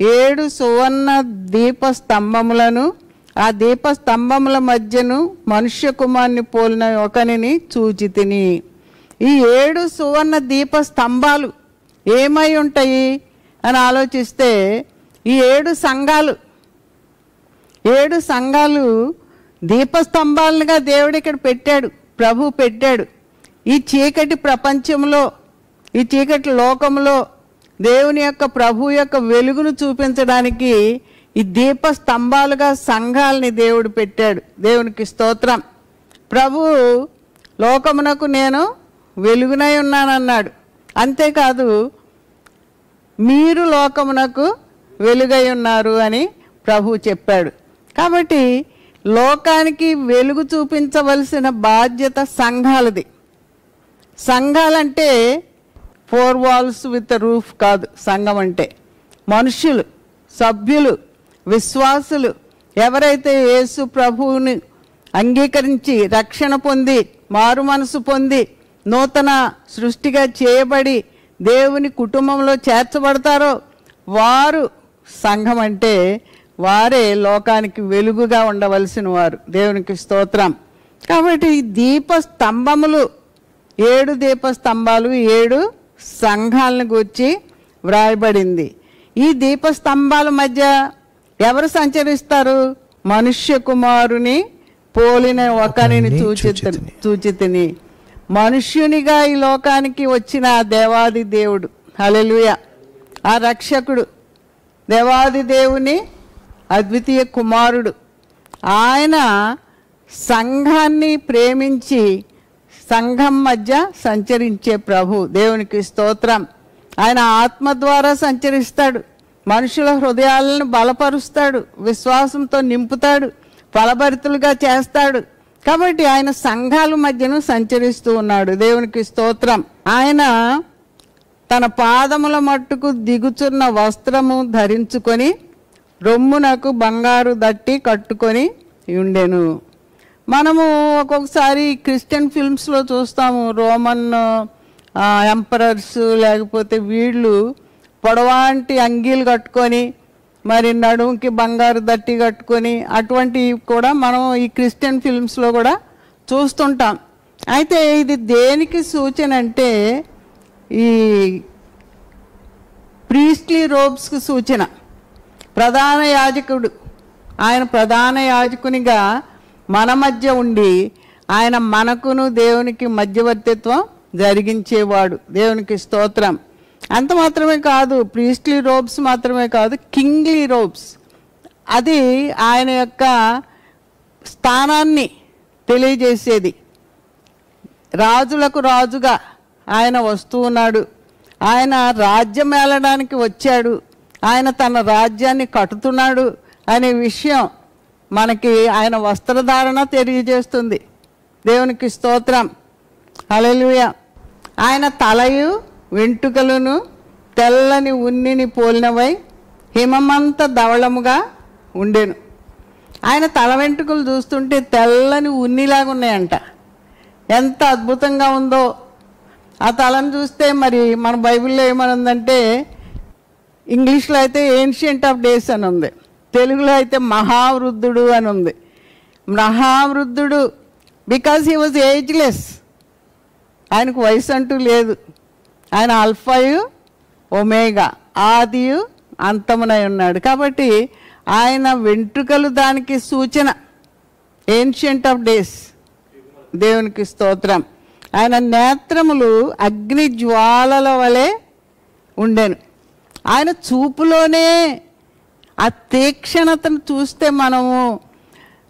ఏడు సువర్ణ దీప స్తంభములను ఆ దీప స్తంభముల మధ్యను మనుష్య కుమార్ని పోలిన ఒకనిని చూచి తిని ఈ ఏడు సువర్ణ దీప స్తంభాలు ఏమై ఉంటాయి? అని ఆలోచిస్తే ఈ ఏడు సంఘాలు ఏడు సంఘాలు దీపస్తంభాలుగా దేవుడు ఇక్కడ పెట్టాడు ప్రభు పెట్టాడు. ఈ చీకటి ప్రపంచంలో ఈ చీకటి లోకంలో దేవుని యొక్క ప్రభు యొక్క వెలుగును చూపించడానికి ఈ దీప స్తంభాలుగా సంఘాలని దేవుడు పెట్టాడు. దేవునికి స్తోత్రం. ప్రభు లోకమునకు నేను వెలుగునై ఉన్నానన్నాడు. అంతేకాదు మీరు లోకమునకు వెలుగై ఉన్నారు అని ప్రభు చెప్పాడు. కాబట్టి లోకానికి వెలుగు చూపించవలసిన బాధ్యత సంఘాలది. సంఘాలంటే ఫోర్ వాల్స్ విత్ రూఫ్ కాదు సంఘం అంటే. మనుషులు సభ్యులు విశ్వాసులు. ఎవరైతే యేసు ప్రభువుని అంగీకరించి రక్షణ పొంది మారు మనసు పొంది నూతన సృష్టిగా చేయబడి దేవుని కుటుంబంలో చేర్చబడతారో వారు సంఘం అంటే వారే లోకానికి వెలుగుగా ఉండవలసిన వారు దేవునికి స్తోత్రం. కాబట్టి దీప స్తంభములు ఏడు దీప స్తంభాలు ఏడు సంఘాలను గూర్చి వ్రాయబడింది. ఈ దీప స్తంభాల మధ్య ఎవరు సంచరిస్తారు? మనుష్య కుమారుని పోలిన ఒకరిని ఒకరిని చూచితని మనుష్యునిగా ఈ లోకానికి వచ్చిన ఆ దేవాది దేవుడు హల్లెలూయా ఆ రక్షకుడు దేవాది దేవుని అద్వితీయ కుమారుడు. ఆయన సంఘాన్ని ప్రేమించి సంఘం మధ్య సంచరించే ప్రభు దేవునికి స్తోత్రం. ఆయన ఆత్మ ద్వారా సంచరిస్తాడు. మనుషుల హృదయాలను బలపరుస్తాడు విశ్వాసంతో నింపుతాడు ఫలభరితులుగా చేస్తాడు. కాబట్టి ఆయన సంఘాల మధ్యను సంచరిస్తూ ఉన్నాడు. దేవునికి స్తోత్రం. ఆయన తన పాదముల మట్టుకు దిగుచున్న వస్త్రము ధరించుకొని రొమ్మునకు బంగారు దట్టి కట్టుకొని ఉండెను. మనము ఒక్కొక్కసారి క్రిస్టియన్ ఫిల్మ్స్లో చూస్తాము రోమన్ ఎంపరర్స్ లేకపోతే వీళ్ళు పొడవాంటి అంగీలు కట్టుకొని మరి నడుముకి బంగారు దట్టి కట్టుకొని అటువంటివి కూడా మనం ఈ క్రిస్టియన్ ఫిల్మ్స్లో కూడా చూస్తుంటాం. అయితే ఇది దేనికి సూచన అంటే ఈ ప్రీస్ట్లీ రోబ్స్కి సూచన. ప్రధాన యాజకుడు ఆయన ప్రధాన యాజకునిగా మన మధ్య ఉండి ఆయన మనకును దేవునికి మధ్యవర్తిత్వం జరిగించేవాడు. దేవునికి స్తోత్రం. అంత మాత్రమే కాదు ప్రీస్ట్లీ రోబ్స్ మాత్రమే కాదు కింగ్లీ రోబ్స్ అది ఆయన యొక్క స్థానాన్ని తెలియజేసేది. రాజులకు రాజుగా ఆయన వస్తూ ఉన్నాడు. ఆయన రాజ్యం ఏలడానికి వచ్చాడు. ఆయన తన రాజ్యాన్ని కట్టుతున్నాడు అనే విషయం మనకి ఆయన వస్త్రధారణ తెలియజేస్తుంది. దేవునికి స్తోత్రం. అలెలుయ ఆయన తలయు వెంట్రుకలను తెల్లని ఉన్నిని పోలినవై హిమమంత ధవళముగా ఉండెను. ఆయన తల వెంట్రుకలు చూస్తుంటే తెల్లని ఉన్నిలాగా ఉన్నాయంట. ఎంత అద్భుతంగా ఉందో. ఆ తలను చూస్తే మరి మన బైబిల్లో ఏమనుందంటే ఇంగ్లీష్లో అయితే ఏన్షియంట్ ఆఫ్ డేస్ అని ఉంది తెలుగులో అయితే మహావృద్ధుడు అని ఉంది మహావృద్ధుడు బికాజ్ హీ వాజ్ ఏజ్లెస్. ఆయనకు వయసు అంటూ లేదు. ఆయన అల్ఫాయు ఒమేగా ఆదియు అంతమునై ఉన్నాడు. కాబట్టి ఆయన వెంట్రుకలు దానికి సూచన. ఏన్షియంట్ ఆఫ్ డేస్ దేవునికి స్తోత్రం. ఆయన నేత్రములు అగ్ని జ్వాలల వలె ఉండేను. ఆయన చూపులోనే ఆ తీక్షణతను చూస్తే మనము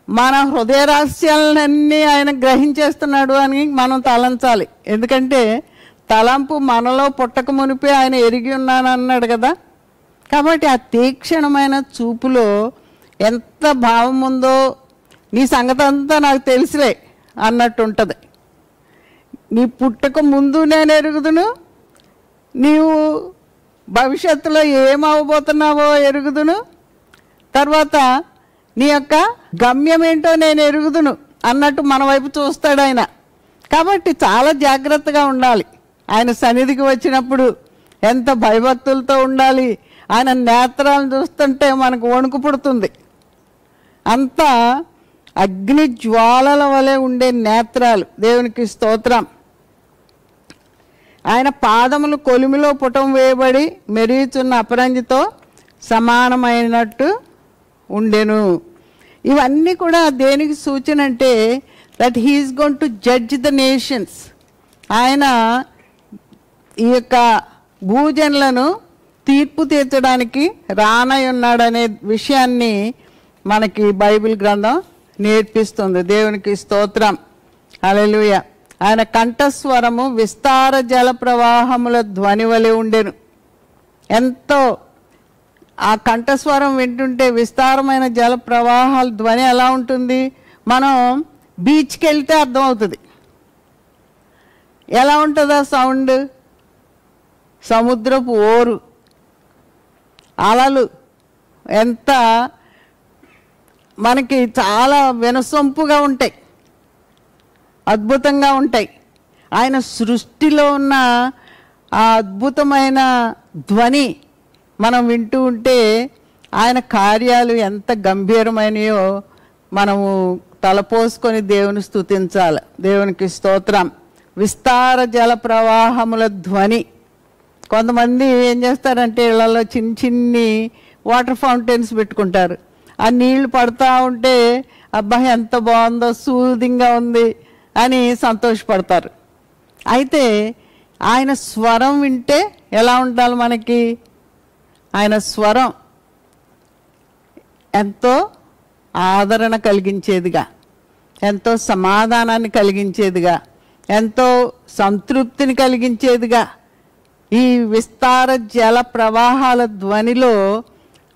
మన హృదయ రహస్యాలన్నీ ఆయన గ్రహించేస్తున్నాడు అని మనం తలంచాలి. ఎందుకంటే తలంపు మనలో పుట్టక మునిపే ఆయన ఎరిగి ఉన్నాను అన్నాడు కదా. కాబట్టి ఆ తీక్షణమైన చూపులో ఎంత భావం ఉందో నీ సంగతి అంతా నాకు తెలుసులే అన్నట్టు ఉంటుంది నీ పుట్టక ముందు నేను ఎరుగుదును నీవు భవిష్యత్తులో ఏమవబోతున్నావో ఎరుగుదును తర్వాత నీ యొక్క గమ్యం ఏంటో నేను ఎరుగుదును అన్నట్టు మన వైపు చూస్తాడు ఆయన. కాబట్టి చాలా జాగ్రత్తగా ఉండాలి. ఆయన సన్నిధికి వచ్చినప్పుడు ఎంత భయభక్తులతో ఉండాలి? ఆయన నేత్రాలను చూస్తుంటే మనకు వణుకు పుడుతుంది. అంత అగ్ని జ్వాలల వలె ఉండే నేత్రాలు. దేవునికి స్తోత్రం. ఆయన పాదములు కొలిమిలో పుటం వేయబడి మెరుగుచున్న అపరంజితో సమానమైనట్టు ఉండెను. ఇవన్నీ కూడా దేనికి సూచన అంటే that he's going to judge the nations ఆయన ఈ యొక్క భూజనులను తీర్పు తీర్చడానికి రానై ఉన్నాడనే విషయాన్ని మనకి బైబిల్ గ్రంథం నేర్పిస్తుంది. దేవునికి స్తోత్రం. అలెలుయ ఆయన కంఠస్వరము విస్తార జల ప్రవాహముల ధ్వని వలె ఉండెను. ఎంతో ఆ కంఠస్వరం వింటుంటే విస్తారమైన జల ప్రవాహాల ధ్వని ఎలా ఉంటుంది? మనం బీచ్కి వెళ్తే అర్థమవుతుంది. ఎలా ఉంటుందా సౌండ్? సముద్రపు ఓరు అలలు ఎంత మనకి చాలా వినసొంపుగా ఉంటాయి అద్భుతంగా ఉంటాయి. ఆయన సృష్టిలో ఉన్న ఆ అద్భుతమైన ధ్వని మనం వింటూ ఉంటే ఆయన కార్యాలు ఎంత గంభీరమైనయో మనము తలపోసుకొని దేవుని స్థుతించాలి దేవునికి స్తోత్రం. విస్తార జల ప్రవాహముల ధ్వని కొంతమంది ఏం చేస్తారంటే ఇళ్ళలో చిన్న చిన్ని వాటర్ ఫౌంటైన్స్ పెట్టుకుంటారు. ఆ నీళ్ళు పడతా ఉంటే అబ్బా ఎంత బాగుందో సూదింగ్గా ఉంది అని సంతోషపడతారు. అయితే ఆయన స్వరం వింటే ఎలా ఉండాలి మనకి? ఆయన స్వరం ఎంతో ఆదరణ కలిగించేదిగా ఎంతో సమాధానాన్ని కలిగించేదిగా ఎంతో సంతృప్తిని కలిగించేదిగా ఈ విస్తార జల ప్రవాహాల ధ్వనిలో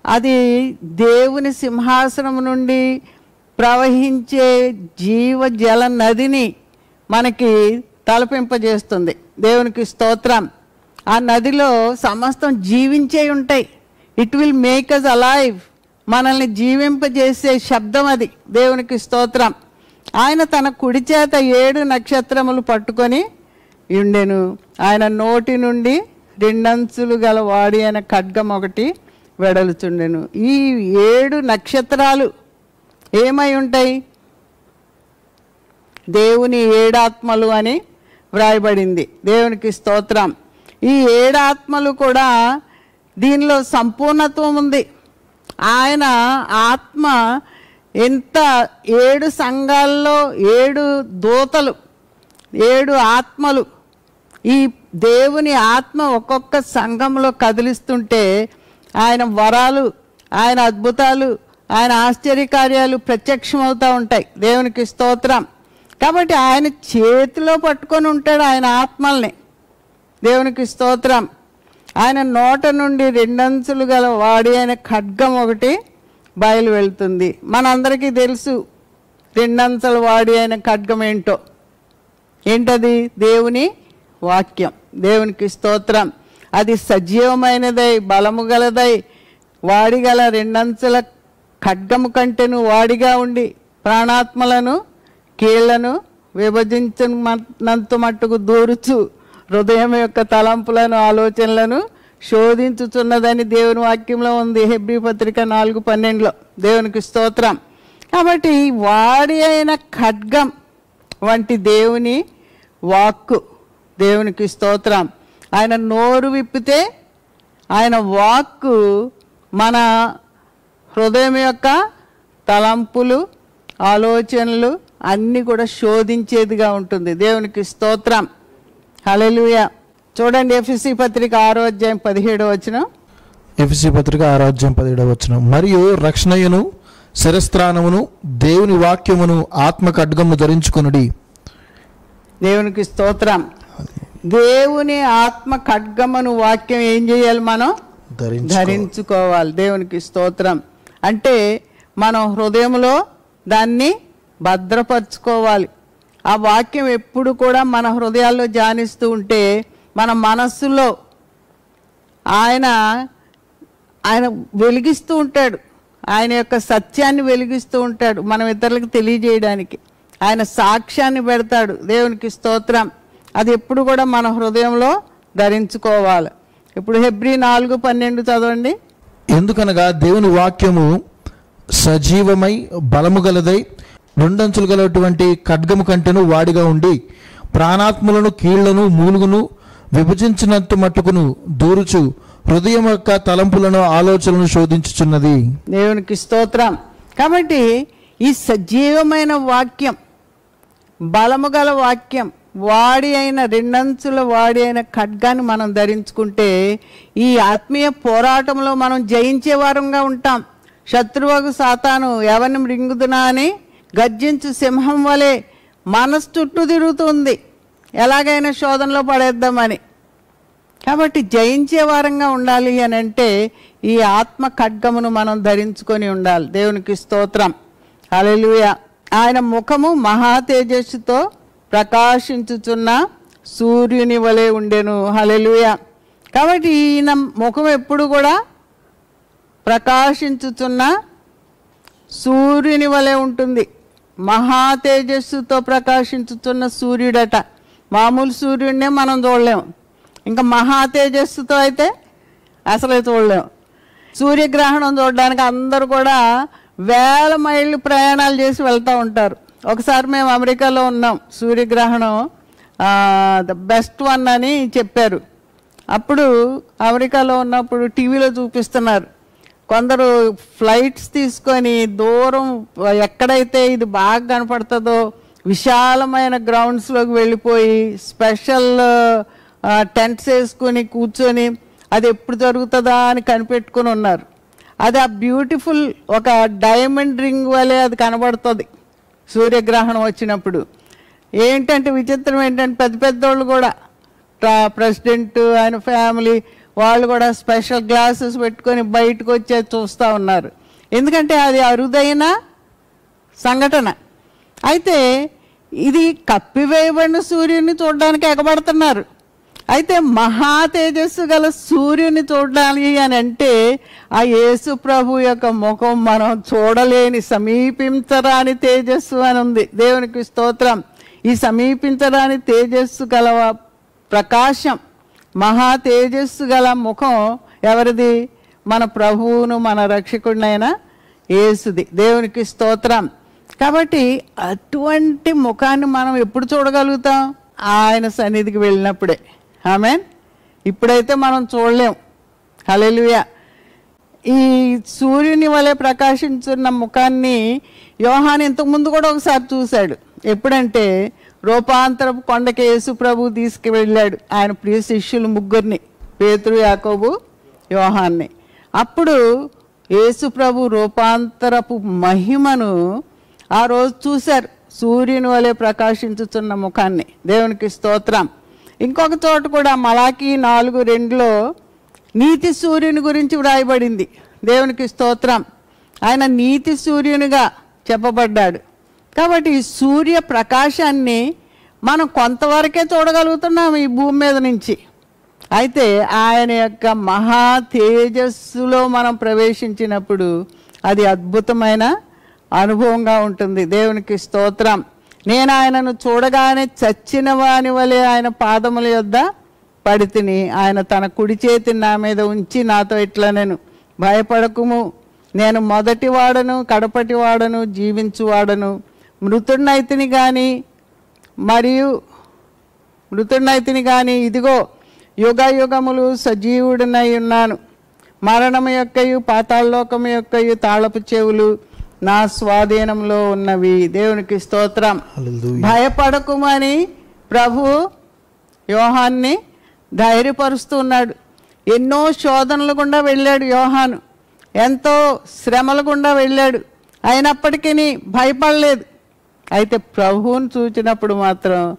అది దేవుని సింహాసనం నుండి ప్రవహించే జీవ జల నదిని మనకి తలపింపజేస్తుంది. దేవునికి స్తోత్రం. ఆ నదిలో సమస్తం జీవించే ఉంటాయి. It will make us alive మనల్ని జీవింపజేసే శబ్దం అది. దేవునికి స్తోత్రం. ఆయన తన కుడి చేత ఏడు నక్షత్రములు పట్టుకొని ఉండెను ఆయన నోటి నుండి రెండంచులు గల వాడి అయిన ఖడ్గం ఒకటి వెడలుచుండెను. ఈ ఏడు నక్షత్రాలు ఏమై ఉంటాయి? దేవుని ఏడాత్మలు అని వ్రాయబడింది. దేవునికి స్తోత్రం. ఈ ఏడాత్మలు కూడా దీనిలో సంపూర్ణత్వం ఉంది. ఆయన ఆత్మ ఎంత ఏడు సంఘాల్లో ఏడు దూతలు ఏడు ఆత్మలు ఈ దేవుని ఆత్మ ఒక్కొక్క సంఘంలో కదిలిస్తుంటే ఆయన వరాలు ఆయన అద్భుతాలు ఆయన ఆశ్చర్యకార్యాలు ప్రత్యక్షమవుతూ ఉంటాయి. దేవునికి స్తోత్రం. కాబట్టి ఆయన చేతిలో పట్టుకొని ఉంటాడు ఆయన ఆత్మల్ని. దేవునికి స్తోత్రం. ఆయన నోట నుండి రెండంచులు గల వాడి అయిన ఖడ్గం ఒకటి బయలు వెళ్తుంది మనందరికీ తెలుసు రెండంచల వాడి అయిన ఖడ్గం ఏంటో. ఏంటది? దేవుని వాక్యం. దేవునికి స్తోత్రం. అది సజీవమైనదై బలము గలదై వాడిగల రెండంచుల ఖడ్గము కంటేను వాడిగా ఉండి ప్రాణాత్మలను కీళ్ళను విభజించినంత మట్టుకు దూరుచు హృదయం యొక్క తలంపులను ఆలోచనలను శోధించుచున్నదని దేవుని వాక్యంలో ఉంది. హెబ్రి పత్రిక నాలుగు పన్నెండులో దేవునికి స్తోత్రం. కాబట్టి వాడి అయిన ఖడ్గం వంటి దేవుని వాక్కు దేవునికి స్తోత్రం. ఆయన నోరు విప్పితే ఆయన వాక్కు మన హృదయం యొక్క తలంపులు ఆలోచనలు అన్నీ కూడా శోధించేదిగా ఉంటుంది. దేవునికి స్తోత్రం. హల్లెలూయ. చూడండి ఎఫ్ఎస్సి పత్రిక ఆరో అధ్యాయం పదిహేడో వచనం. ఎఫ్సి పత్రిక ఆరాధ్యం పదిహేడవ వచ్చిన మరియు రక్షణయును శిరస్త్రానమును దేవుని వాక్యమును ఆత్మ ఖడ్గము ధరించుకొనుడి. దేవునికి స్తోత్రం. దేవుని ఆత్మ ఖడ్గమను వాక్యం ఏం చేయాలి మనం? ధరించు ధరించుకోవాలి. దేవునికి స్తోత్రం. అంటే మనం హృదయంలో దాన్ని భద్రపరచుకోవాలి. ఆ వాక్యం ఎప్పుడు కూడా మన హృదయాల్లో ధ్యానిస్తూ ఉంటే మన మనస్సులో ఆయన ఆయన వెలిగిస్తూ ఉంటాడు. ఆయన యొక్క సత్యాన్ని వెలిగిస్తూ ఉంటాడు. మనం ఇతరులకు తెలియజేయడానికి. ఆయన సాక్ష్యాన్ని పెడతాడు. దేవునికి స్తోత్రం. అది ఎప్పుడు కూడా మన హృదయంలో ధరించుకోవాలి. ఇప్పుడు హెబ్రి నాలుగు పన్నెండు చదవండి. ఎందుకనగా దేవుని వాక్యము సజీవమై బలము గలదై రెండంచులు గలటువంటి ఖడ్గము కంటెను వాడిగా ఉండి ప్రాణాత్ములను కీళ్ళను మూలుగును విభజించినంత మట్టుకును దూరుచు హృదయం యొక్క తలంపులను ఆలోచనలను శోధించుచున్నది. దేవునికి స్తోత్రం. కాబట్టి ఈ సజీవమైన వాక్యం బలము గల వాక్యం వాడి అయిన రెండంచుల వాడి అయిన ఖడ్గాన్ని మనం ధరించుకుంటే ఈ ఆత్మీయ పోరాటంలో మనం జయించే వారంగా ఉంటాం. శత్రువుకు సాతాను ఎవరిని మృంగుదునా అని గర్జించు సింహం వలె మనసు చుట్టూ తిరుగుతుంది. ఎలాగైనా శోధనలో పడేద్దామని. కాబట్టి జయించే వారంగా ఉండాలి అని అంటే ఈ ఆత్మ ఖడ్గమును మనం ధరించుకొని ఉండాలి. దేవునికి స్తోత్రం. అలెలుయ ఆయన ముఖము మహా తేజస్సుతో ప్రకాశించుచున్న సూర్యుని వలె ఉండెను. హలెలుయ కాబట్టి ఈయన ముఖం ఎప్పుడు కూడా ప్రకాశించుచున్న సూర్యుని వలె ఉంటుంది. మహా తేజస్సుతో ప్రకాశించుతున్న సూర్యుడట. మామూలు సూర్యుడినే మనం చూడలేము. ఇంకా మహా తేజస్సుతో అయితే అసలే చూడలేం సూర్యగ్రహణం చూడడానికి అందరూ కూడా వేల మైళ్ళు ప్రయాణాలు చేసి వెళ్తూ ఉంటారు. ఒకసారి మేము అమెరికాలో ఉన్నాం సూర్యగ్రహణం ద బెస్ట్ వన్ అని చెప్పారు. అప్పుడు అమెరికాలో ఉన్నప్పుడు టీవీలో చూపిస్తున్నారు. కొందరు ఫ్లైట్స్ తీసుకొని దూరం ఎక్కడైతే ఇది బాగా కనపడుతుందో విశాలమైన గ్రౌండ్స్లోకి వెళ్ళిపోయి స్పెషల్ టెంట్స్ వేసుకొని కూర్చొని అది ఎప్పుడు జరుగుతుందా అని కనిపెట్టుకుని ఉన్నారు. అది ఆ బ్యూటిఫుల్ ఒక డైమండ్ రింగ్ వలె అది కనబడుతుంది. సూర్యగ్రహణం వచ్చినప్పుడు. ఏంటంటే విచిత్రం ఏంటంటే పెద్ద పెద్దోళ్ళు కూడా. ప్రెసిడెంట్ ఆయన ఫ్యామిలీ వాళ్ళు కూడా స్పెషల్ గ్లాసెస్ పెట్టుకొని బయటకు వచ్చే చూస్తూ ఉన్నారు. ఎందుకంటే అది అరుదైన సంఘటన. అయితే ఇది కప్పివేయబడిన సూర్యుని చూడడానికి ఎగబడుతున్నారు. అయితే మహా తేజస్సు గల సూర్యుని చూడాలి అని అంటే ఆ యేసు ప్రభు యొక్క ముఖం మనం చూడలేని సమీపించరాని తేజస్సు అని ఉంది. దేవునికి స్తోత్రం. ఈ సమీపించరాని తేజస్సు గల ప్రకాశం మహా తేజస్సు గల ముఖం ఎవరిది? మన ప్రభువును మన రక్షకుడినైన యేసుది. దేవునికి స్తోత్రం. కాబట్టి అటువంటి ముఖాన్ని మనం ఎప్పుడు చూడగలుగుతాం? ఆయన సన్నిధికి వెళ్ళినప్పుడే. ఆమె ఇప్పుడైతే మనం చూడలేం. హలెలుయ ఈ సూర్యుని వలె ప్రకాశించున్న ముఖాన్ని యోహాన్ ఇంతకుముందు కూడా ఒకసారి చూశాడు. ఎప్పుడంటే రూపాంతరపు కొండకి యేసు ప్రభు తీసుకువెళ్ళాడు. ఆయన ప్రియ శిష్యులు ముగ్గురిని పేతురు యాకోబు యోహాన్ని. అప్పుడు యేసు ప్రభు రూపాంతరపు మహిమను ఆ రోజు చూశారు. సూర్యుని వలె ప్రకాశించుతున్న ముఖాన్ని. దేవునికి స్తోత్రం. ఇంకొక చోట కూడా మలాకి నాలుగు రెండులో నీతి సూర్యుని గురించి వ్రాయబడింది. దేవునికి స్తోత్రం. ఆయన నీతి సూర్యునిగా చెప్పబడ్డాడు. కాబట్టి ఈ సూర్య ప్రకాశాన్ని మనం కొంతవరకే చూడగలుగుతున్నాం ఈ భూమి మీద నుంచి. అయితే ఆయన యొక్క మహా తేజస్సులో మనం ప్రవేశించినప్పుడు అది అద్భుతమైన అనుభవంగా ఉంటుంది. దేవునికి స్తోత్రం. నేను ఆయనను చూడగానే చచ్చిన వాని వలె ఆయన పాదముల యొద్ద పడి తిని ఆయన తన కుడి చేతిని నా మీద ఉంచి నాతో ఇట్లా నేను భయపడకుము. నేను మొదటి వాడను కడపటి వాడను జీవించువాడను మృతుడినైతిని కానీ మరియు మృతుడినైతిని కానీ ఇదిగో యుగ యుగములు సజీవుడినై ఉన్నాను. మరణము యొక్కయు పాతాళలోకము యొక్కయు తాళపు చెవులు నా స్వాధీనంలో ఉన్నవి. దేవునికి స్తోత్రం. భయపడకుమని ప్రభు యోహాన్ని ధైర్యపరుస్తూ ఉన్నాడు ఎన్నో శోధనలు గుండా వెళ్ళాడు యోహాను. ఎంతో శ్రమల గుండా వెళ్ళాడు. అయినప్పటికీ భయపడలేదు. అయితే ప్రభువుని చూచినప్పుడు మాత్రం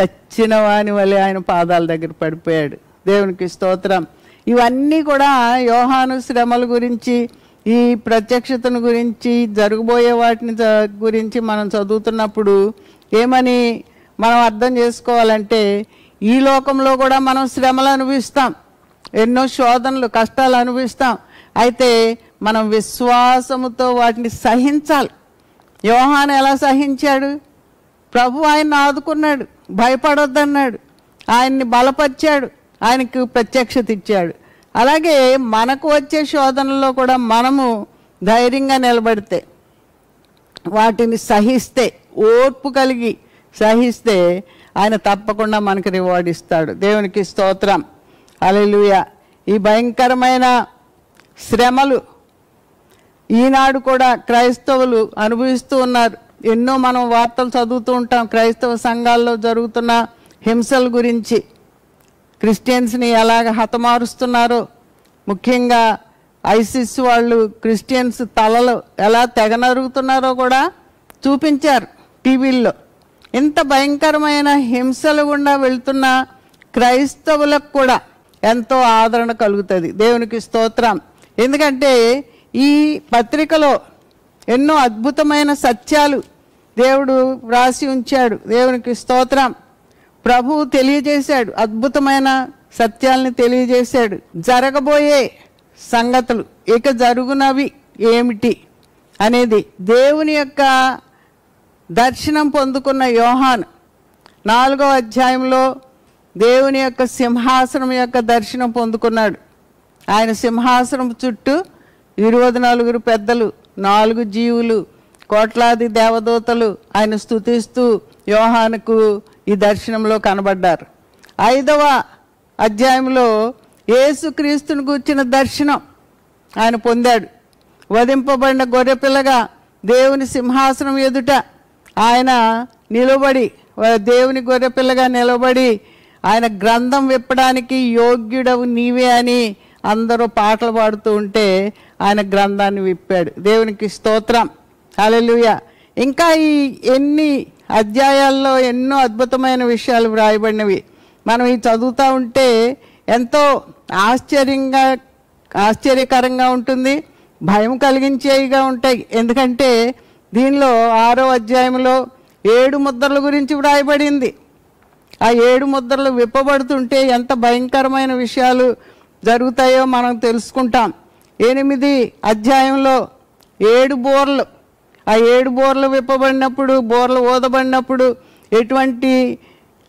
చచ్చిన వాని వలె ఆయన పాదాల దగ్గర పడిపోయాడు. దేవునికి స్తోత్రం. ఇవన్నీ కూడా యోహాను శ్రమల గురించి ఈ ప్రత్యక్షతను గురించి జరగబోయే వాటిని గురించి మనం చదువుతున్నప్పుడు ఏమని మనం అర్థం చేసుకోవాలంటే ఈ లోకంలో కూడా మనం శ్రమలు అనుభవిస్తాం. ఎన్నో శోధనలు కష్టాలు అనుభవిస్తాం. అయితే మనం విశ్వాసముతో వాటిని సహించాలి. యోహాను ఎలా సహించాడు? ప్రభు ఆయన్ని ఆదుకున్నాడు భయపడొద్దన్నాడు. ఆయన్ని బలపరిచాడు. ఆయనకు ప్రత్యక్షత ఇచ్చాడు. అలాగే మనకు వచ్చే శోధనలో కూడా మనము ధైర్యంగా నిలబడితే వాటిని సహిస్తే ఓర్పు కలిగి సహిస్తే ఆయన తప్పకుండా మనకి రివార్డ్ ఇస్తాడు. దేవునికి స్తోత్రం. అలెలుయ ఈ భయంకరమైన శ్రమలు ఈనాడు కూడా క్రైస్తవులు అనుభవిస్తూ ఉన్నారు. ఎన్నో మనం వార్తలు చదువుతూ ఉంటాం. క్రైస్తవ సంఘాల్లో జరుగుతున్న హింసల గురించి. క్రిస్టియన్స్ని ఎలాగ హతమారుస్తున్నారో? ముఖ్యంగా ఐసిస్ వాళ్ళు క్రిస్టియన్స్ తలలు ఎలా తెగనరుగుతున్నారో కూడా చూపించారు టీవీల్లో. ఇంత భయంకరమైన హింసలు గుండా వెళ్తున్న క్రైస్తవులకు కూడా ఎంతో ఆదరణ కలుగుతుంది. దేవునికి స్తోత్రం. ఎందుకంటే ఈ పత్రికలో ఎన్నో అద్భుతమైన సత్యాలు దేవుడు వ్రాసి ఉంచాడు. దేవునికి స్తోత్రం. ప్రభువు తెలియజేశాడు అద్భుతమైన సత్యాలను తెలియజేశాడు. జరగబోయే సంగతులు ఇక జరుగునవి ఏమిటి అనేది దేవుని యొక్క దర్శనం పొందుకున్న యోహాన్ నాలుగో అధ్యాయంలో దేవుని యొక్క సింహాసనం యొక్క దర్శనం పొందుకున్నాడు. ఆయన సింహాసనం చుట్టూ ఇరవై నలుగురు పెద్దలు నాలుగు జీవులు కోట్లాది దేవదూతలు ఆయన స్తుతిస్తూ యోహానుకు ఈ దర్శనంలో కనబడ్డారు. ఐదవ అధ్యాయంలో యేసుక్రీస్తుని కూర్చిన దర్శనం ఆయన పొందాడు. వధింపబడిన గొర్రెపిల్లగా దేవుని సింహాసనం ఎదుట ఆయన నిలబడి దేవుని గొర్రెపిల్లగా నిలబడి ఆయన గ్రంథం విప్పడానికి యోగ్యుడవు నీవే అని అందరూ పాటలు పాడుతూ ఉంటే ఆయన గ్రంథాన్ని విప్పాడు. దేవునికి స్తోత్రం. అలెలుయ ఇంకా ఈ ఎన్ని అధ్యాయాల్లో ఎన్నో అద్భుతమైన విషయాలు వ్రాయబడినవి. మనం ఈ చదువుతూ ఉంటే ఎంతో ఆశ్చర్యంగా ఆశ్చర్యకరంగా ఉంటుంది భయం కలిగించేవిగా ఉంటాయి. ఎందుకంటే దీనిలో ఆరో అధ్యాయంలో ఏడు ముద్రల గురించి వ్రాయబడింది. ఆ ఏడు ముద్రలు విప్పబడుతుంటే ఎంత భయంకరమైన విషయాలు జరుగుతాయో మనం తెలుసుకుంటాం. ఎనిమిది అధ్యాయంలో ఏడు బోర్లు ఆ ఏడు బోర్లు విప్పబడినప్పుడు బోర్లు ఊదబడినప్పుడు ఎటువంటి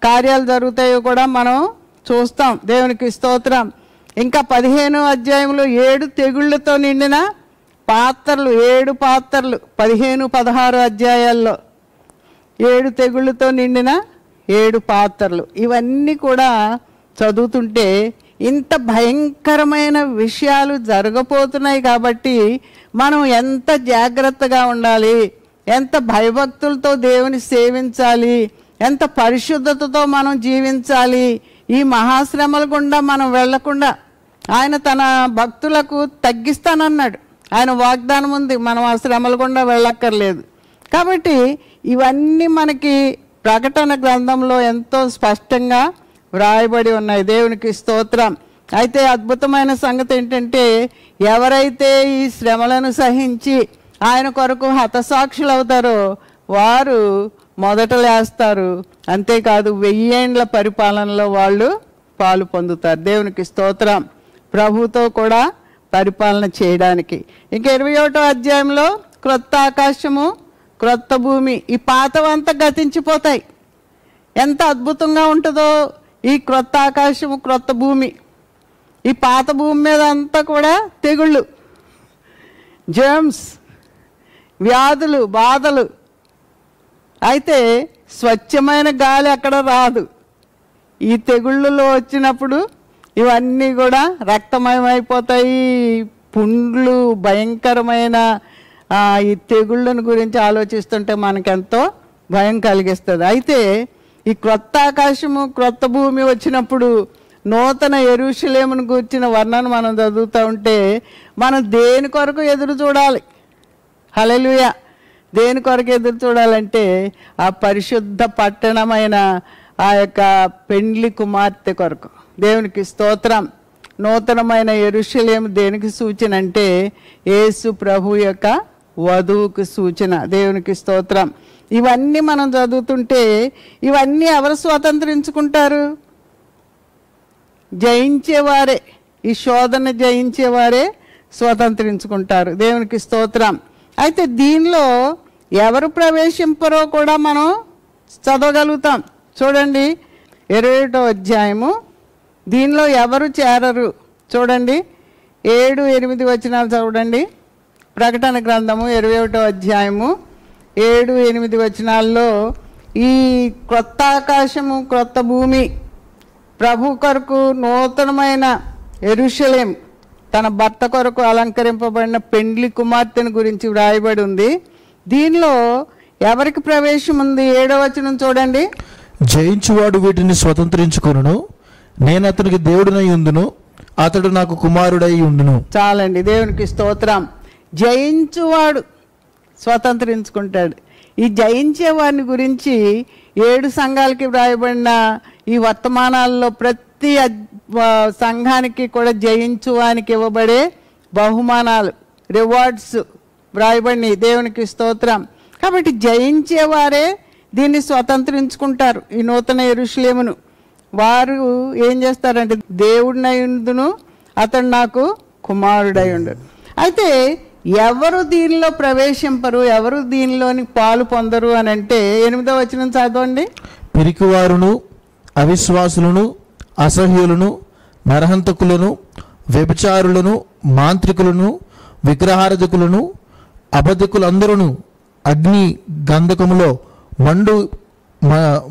కార్యాలు జరుగుతాయో కూడా మనం చూస్తాం. దేవునికి స్తోత్రం. ఇంకా పదిహేను అధ్యాయంలో ఏడు తెగుళ్ళతో నిండిన పాత్రలు ఏడు పాత్రలు పదిహేను పదహారు అధ్యాయాల్లో ఏడు తెగుళ్ళతో నిండిన ఏడు పాత్రలు. ఇవన్నీ కూడా చదువుతుంటే ఇంత భయంకరమైన విషయాలు జరగబోతున్నాయి కాబట్టి మనం ఎంత జాగ్రత్తగా ఉండాలి? ఎంత భయభక్తులతో దేవుని సేవించాలి? ఎంత పరిశుద్ధతతో మనం జీవించాలి? ఈ మహాశ్రమల గుండా మనం వెళ్ళకుండా ఆయన తన భక్తులకు తగ్గిస్తానన్నాడు. ఆయన వాగ్దానం ఉంది మనం ఆ శ్రమల గుండా వెళ్ళక్కర్లేదు. కాబట్టి ఇవన్నీ మనకి ప్రకటన గ్రంథంలో ఎంతో స్పష్టంగా వ్రాయబడి ఉన్నాయి. దేవునికి స్తోత్రం. అయితే అద్భుతమైన సంగతి ఏంటంటే ఎవరైతే ఈ శ్రమలను సహించి ఆయన కొరకు హతసాక్షులు అవుతారో వారు మొదట లేస్తారు. అంతేకాదు వెయ్యేండ్ల పరిపాలనలో వాళ్ళు పాలు పొందుతారు. దేవునికి స్తోత్రం. ప్రభుతో కూడా పరిపాలన చేయడానికి. ఇంకా ఇరవై ఒకటో అధ్యాయంలో క్రొత్త ఆకాశము క్రొత్త భూమి ఈ పాతవంతా గతించిపోతాయి. ఎంత అద్భుతంగా ఉంటుందో ఈ క్రొత్త ఆకాశము క్రొత్త భూమి ఈ పాత భూమి మీద అంతా కూడా తెగుళ్ళు. జర్మ్స్ వ్యాధులు బాధలు. అయితే స్వచ్ఛమైన గాలి అక్కడ రాదు. ఈ తెగుళ్ళలో వచ్చినప్పుడు ఇవన్నీ కూడా రక్తమయమైపోతాయి. పుండ్లు భయంకరమైన ఈ తెగుళ్ళను గురించి ఆలోచిస్తుంటే మనకెంతో భయం కలిగిస్తుంది. అయితే ఈ క్రొత్త ఆకాశము క్రొత్త భూమి వచ్చినప్పుడు నూతన ఎరుషులేమును కూర్చిన వర్ణన మనం చదువుతూ ఉంటే మనం దేని కొరకు ఎదురు చూడాలి? హల్లెలూయా. దేని కొరకు ఎదురు చూడాలంటే ఆ పరిశుద్ధ పట్టణమైన ఆ యొక్క పెండ్లి కుమార్తె కొరకు. దేవునికి స్తోత్రం. నూతనమైన ఎరుషలేము దేనికి సూచన అంటే యేసు ప్రభు యొక్క వధువుకు సూచన. దేవునికి స్తోత్రం. ఇవన్నీ మనం చదువుతుంటే ఇవన్నీ ఎవరు స్వతంత్రించుకుంటారు? జయించేవారే. ఈ శోధన జయించేవారే స్వతంత్రించుకుంటారు. దేవునికి స్తోత్రం. అయితే దీనిలో ఎవరు ప్రవేశింపరో కూడా మనం చదవగలుగుతాం. చూడండి ఇరవై ఒకటో అధ్యాయము. దీనిలో ఎవరు చేరరు? చూడండి ఏడు ఎనిమిది వచనాలు చదవండి. ప్రకటన గ్రంథము ఇరవై ఒకటో అధ్యాయము. ఏడు ఎనిమిది వచనాల్లో ఈ క్రొత్త ఆకాశము క్రొత్త భూమి ప్రభు కొరకు నూతనమైన ఎరుషలేం తన భర్త కొరకు అలంకరింపబడిన పెండ్లి కుమార్తెను గురించి వ్రాయబడి ఉంది. దీనిలో ఎవరికి ప్రవేశం ఉంది? ఏడవ వచనం చూడండి. జయించువాడు వీటిని స్వతంత్రించుకొనును. నేను అతనికి దేవుడినై ఉందును. అతడు నాకు కుమారుడై ఉండును. చాలండి దేవునికి స్తోత్రం. జయించువాడు స్వతంత్రించుకుంటాడు. ఈ జయించే వారిని గురించి ఏడు సంఘాలకి వ్రాయబడిన ఈ వర్తమానాల్లో ప్రతి సంఘానికి కూడా జయించు వానికి ఇవ్వబడే బహుమానాలు రివార్డ్స్ వ్రాయబడిన దేవునికి స్తోత్రం. కాబట్టి జయించేవారే దీన్ని స్వతంత్రించుకుంటారు ఈ నూతన ఎరుషులేమును. వారు ఏం చేస్తారంటే దేవుడినయుందును అతడు నాకు కుమారుడై ఉండడు అయితే ఎవరు దీనిలో ప్రవేశింపరు ఎవరు దీనిలోని పాలు పొందరు అని అంటే ఎనిమిదో వచనం చదవండి. పిరికివారును అవిశ్వాసులను అసహ్యులను నరహంతకులను వ్యభిచారులను మాంత్రికులను విగ్రహారధికులను అబద్ధికులందరూ అగ్ని గంధకములో మండు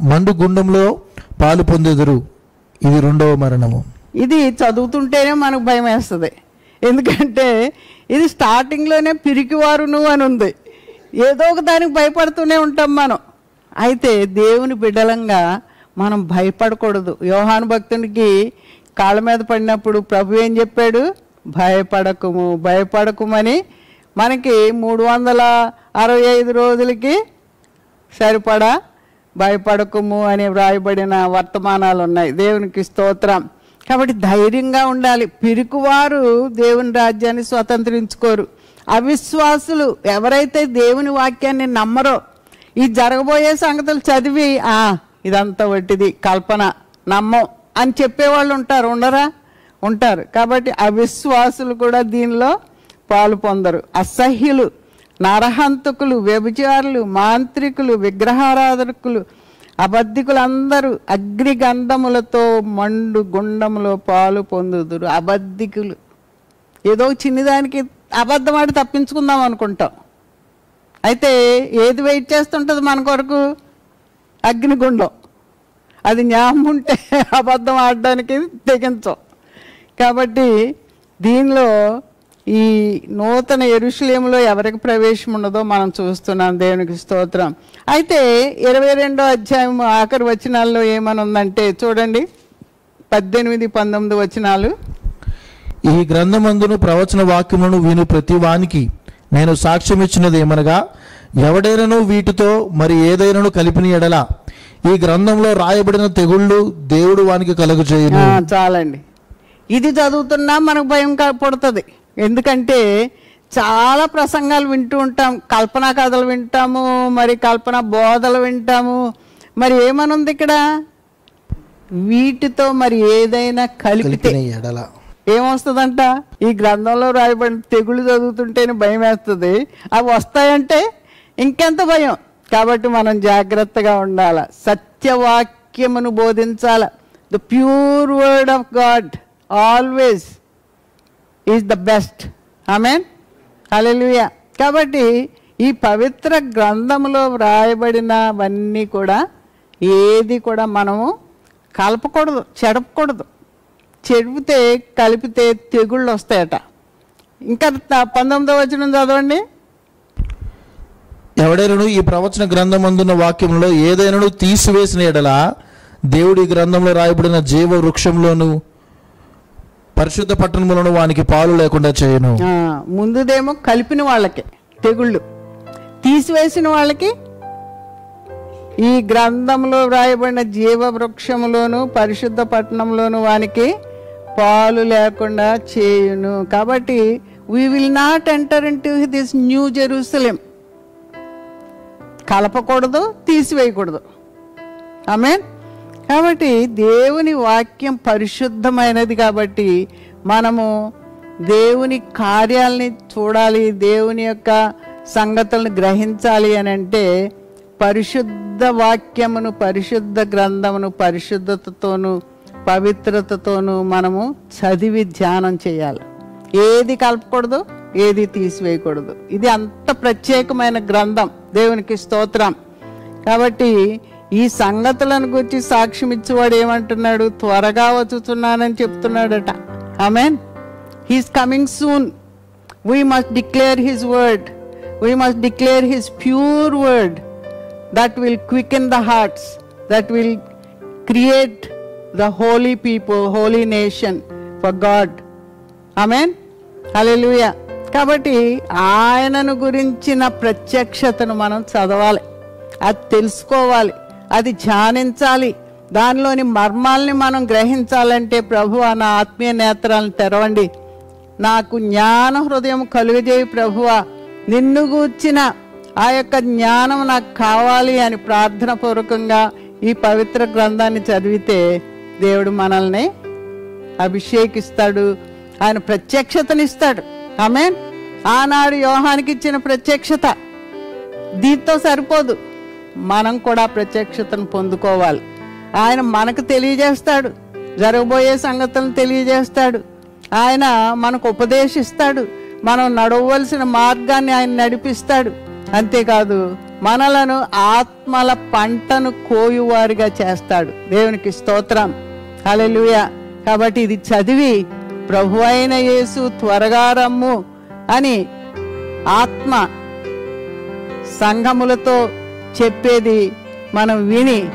మండు గుండంలో పాలు పొందెదరు. ఇది రెండవ మరణము. ఇది చదువుతుంటేనే మనకు భయం వేస్తుంది ఎందుకంటే ఇది స్టార్టింగ్లోనే పిరికివారును అని ఉంది ఏదో ఒక దానికి భయపడుతూనే ఉంటాం మనం. అయితే దేవుని బిడ్డలంగా మనం భయపడకూడదు. యోహాను భక్తునికి కాళ్ళ మీద పడినప్పుడు ప్రభు ఏం చెప్పాడు? భయపడకుము భయపడకుమని మనకి మూడు వందల అరవై ఐదు రోజులకి సరిపడా భయపడకుము అని వ్రాయబడిన వర్తమానాలు ఉన్నాయి దేవునికి స్తోత్రం. కాబట్టి ధైర్యంగా ఉండాలి. పిరుకువారు దేవుని రాజ్యాన్ని స్వతంత్రించుకోరు. అవిశ్వాసులు ఎవరైతే దేవుని వాక్యాన్ని నమ్మరో ఈ జరగబోయే సంగతులు చదివి ఆ ఇదంతా వట్టిది కల్పన నమ్మం అని చెప్పేవాళ్ళు ఉంటారు ఉండరా? ఉంటారు. కాబట్టి అవిశ్వాసులు కూడా దీనిలో పాలు పొందరు. అసహ్యులు నరహంతకులు వ్యభిచారులు మాంత్రికులు విగ్రహారాధకులు అబద్ధికులందరూ అగ్నిగంధములతో మండు గుండములో పాలు పొందుదురు. అబద్ధికులు. ఏదో చిన్నదానికి అబద్ధం ఆడి తప్పించుకుందాం అనుకుంటాం. అయితే ఏది వెయిట్ చేస్తుంటుంది మన కొరకు? అగ్నిగుండం. అది జ్ఞాపం ఉంటే అబద్ధం ఆడడానికి తెగించం. కాబట్టి దీనిలో ఈ నూతన ఎరుషులేములో ఎవరికి ప్రవేశం ఉన్నదో మనం చూస్తున్నాం దేవునికి స్తోత్రం. అయితే ఇరవై రెండో అధ్యాయం ఆఖరి వచనాల్లో ఏమని ఉందంటే చూడండి పద్దెనిమిది పంతొమ్మిది వచనాలు. ఈ గ్రంథమందును ప్రవచన వాక్యములను విను ప్రతి వానికి. నేను సాక్ష్యం ఇచ్చినది ఏమనగా ఎవడైనను వీటితో మరి ఏదైనాను కలిపిన ఎడల ఈ గ్రంథంలో రాయబడిన తెగుళ్ళు దేవుడు వానికి కలుగు చేయును చాలండి. ఇది చదువుతున్నా మనకు భయం పుడుతుంది. ఎందుకంటే చాలా ప్రసంగాలు వింటూ ఉంటాం. కల్పనా కథలు వింటాము మరి కల్పన బోధలు వింటాము. మరి ఏమనుంది ఇక్కడ? వీటితో మరి ఏదైనా కలిపితే ఏమొస్తుందంట? ఈ గ్రంథంలో రాయబడిన తెగులు చదువుతుంటేనే భయం వేస్తుంది అవి వస్తాయంటే ఇంకెంత భయం? కాబట్టి మనం జాగ్రత్తగా ఉండాల. సత్యవాక్యమును బోధించాల. The pure word of God always. Is the best amen hallelujah కాబట్టి ఈ పవిత్ర గ్రంథంలో వ్రాయబడినవన్నీ కూడా ఏది కూడా మనము కలపకూడదు చెడపకూడదు. చెడిపితే కలిపితే తెగుళ్ళు వస్తాయట. ఇంకా పంతొమ్మిదో వచ్చిన చదవండి. ఎవడైనను ఈ ప్రవచన గ్రంథమందున్న వాక్యంలో ఏదైనాను తీసివేసిన ఎడల దేవుడి గ్రంథంలో రాయబడిన జీవ వృక్షంలోను పరిశుద్ధ పట్టణములను వానికి పాలు లేకుండా చేయను. ముందుదేమో కలిపిన వాళ్ళకి తెగుళ్ళు. తీసివేసిన వాళ్ళకి ఈ గ్రంథంలో వ్రాయబడిన జీవ వృక్షములోను పరిశుద్ధ పట్టణంలోను వానికి పాలు లేకుండా చేయును. కాబట్టి we will not enter into this new Jerusalem కలపకూడదు తీసివేయకూడదు. ఆమె కాబట్టి దేవుని వాక్యం పరిశుద్ధమైనది కాబట్టి మనము దేవుని కార్యాలని చూడాలి దేవుని యొక్క సంగతులను గ్రహించాలి అని అంటే పరిశుద్ధ వాక్యమును పరిశుద్ధ గ్రంథమును పరిశుద్ధతతోను పవిత్రతతోనూ మనము చదివి ధ్యానం చేయాలి. ఏది కలపకూడదు ఏది తీసివేయకూడదు. ఇది అంత ప్రత్యేకమైన గ్రంథం. దేవునికి స్తోత్రం. కాబట్టి ఈ సంగతులను గురించి సాక్ష్యం ఇచ్చేవాడు ఏమంటున్నాడు? త్వరగా వచ్చుతున్నానని చెప్తున్నాడట. Amen he's coming soon we must declare his word we must declare his pure word that will quicken the hearts, that will create the holy people, holy nation for God. Amen? Hallelujah. కాబట్టి ఆయనను గురించిన ప్రత్యక్షతను మనం చదవాలి. అది తెలుసుకోవాలి. అది ధ్యానించాలి. దానిలోని మర్మాల్ని మనం గ్రహించాలంటే ప్రభు నా ఆత్మీయ నేత్రాలను తెరవండి. నాకు జ్ఞాన హృదయం కలుగజేయి ప్రభువా. నిన్ను గూర్చిన ఆ యొక్క జ్ఞానం నాకు కావాలి అని ప్రార్థన పూర్వకంగా ఈ పవిత్ర గ్రంథాన్ని చదివితే దేవుడు మనల్ని అభిషేకిస్తాడు. ఆయన ప్రత్యక్షతనిస్తాడు. ఆమె ఆనాడు యోహానికి ఇచ్చిన ప్రత్యక్షత. దీంతో సరిపోదు. మనం కూడా ప్రత్యక్షతను పొందుకోవాలి. ఆయన మనకు తెలియజేస్తాడు. జరగబోయే సంగతులను తెలియజేస్తాడు. ఆయన మనకు ఉపదేశిస్తాడు. మనం నడవలసిన మార్గాన్ని ఆయన నడిపిస్తాడు. అంతేకాదు మనలను ఆత్మల పంటను కోయువారిగా చేస్తాడు. దేవునికి స్తోత్రం. హల్లెలూయా. కాబట్టి ఇది చదివి ప్రభు అయిన యేసు త్వరగా రమ్ము అని ఆత్మ సంఘములతో చెప్పేది మనం విని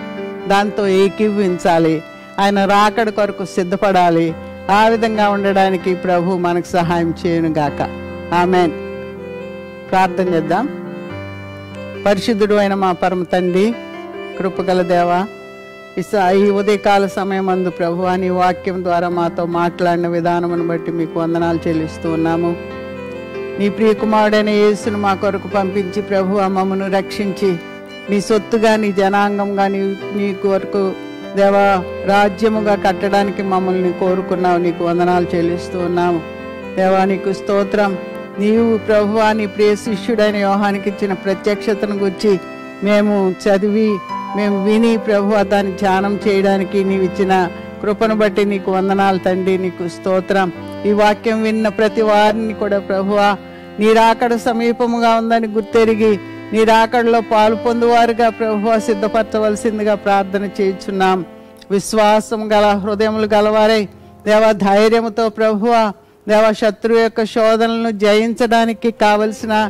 దాంతో ఏకీవించాలి ఆయన రాకడ కొరకు సిద్ధపడాలి. ఆ విధంగా ఉండడానికి ప్రభు మనకు సహాయం చేయను గాక ఆమెన్. ప్రార్థన చేద్దాం. పరిశుద్ధుడు అయిన మా పరమ తండ్రి కృపగల దేవ ఇస ఈ ఉదయకాల సమయం అందు ప్రభు అని వాక్యం ద్వారా మాతో మాట్లాడిన విధానమును బట్టి మీకు వందనాలు చెల్లిస్తూ ఉన్నాము. నీ ప్రియకుమారుడైన యేసును మా కొరకు పంపించి ప్రభు అమ్మమ్మను రక్షించి నీ సొత్తుగా నీ జనాంగంగా నీ నీ కొరకు దేవా రాజ్యముగా కట్టడానికి మమ్మల్ని కోరుకున్నావు. నీకు వందనాలు చెల్లిస్తూ ఉన్నాము. దేవా నీకు స్తోత్రం. నీవు ప్రభువా నీ ప్రియ శిష్యుడైన యోహానికి ఇచ్చిన ప్రత్యక్షతను గురించి మేము చదివి మేము విని ప్రభు దాన్ని ధ్యానం చేయడానికి నీవు ఇచ్చిన కృపను బట్టి నీకు వందనాలు తండ్రి నీకు స్తోత్రం. ఈ వాక్యం విన్న ప్రతి వారిని కూడా ప్రభువా నీ రాకడ సమీపముగా ఉందని గుర్తెరిగి నీ రాకడలో పాలు పొందువారుగా ప్రభు సిద్ధపరచవలసిందిగా ప్రార్థన చేయుచున్నాం. విశ్వాసం గల హృదయములు గలవారై దేవ ధైర్యముతో ప్రభువ దేవ శత్రువు యొక్క శోధనలను జయించడానికి కావలసిన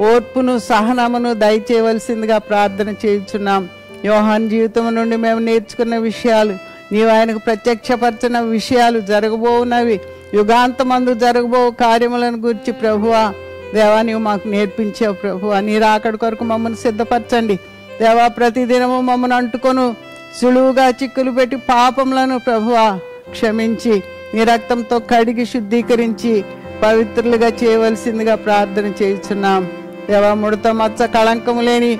ఓర్పును సహనమును దయచేయవలసిందిగా ప్రార్థన చేయుచున్నాం. యోహాన్ జీవితం నుండి మేము నేర్చుకున్న విషయాలు నీవు ఆయనకు ప్రత్యక్షపరిచిన విషయాలు జరగబోవునవి. యుగాంతమందు జరగబో కార్యములను గురించి ప్రభువా దేవా నీవు మాకు నేర్పించావు ప్రభువా. నీ రాకడ కొరకు మమ్మల్ని సిద్ధపరచండి. దేవా ప్రతిదినము మమ్మల్ని అంటుకొను. సులువుగా చిక్కులు పెట్టి పాపములను ప్రభువా క్షమించి నీ రక్తంతో కడిగి శుద్ధీకరించి పవిత్రులుగా చేయవలసిందిగా ప్రార్థన చేస్తున్నాం దేవా ముడత మచ్చ కళంకము లేని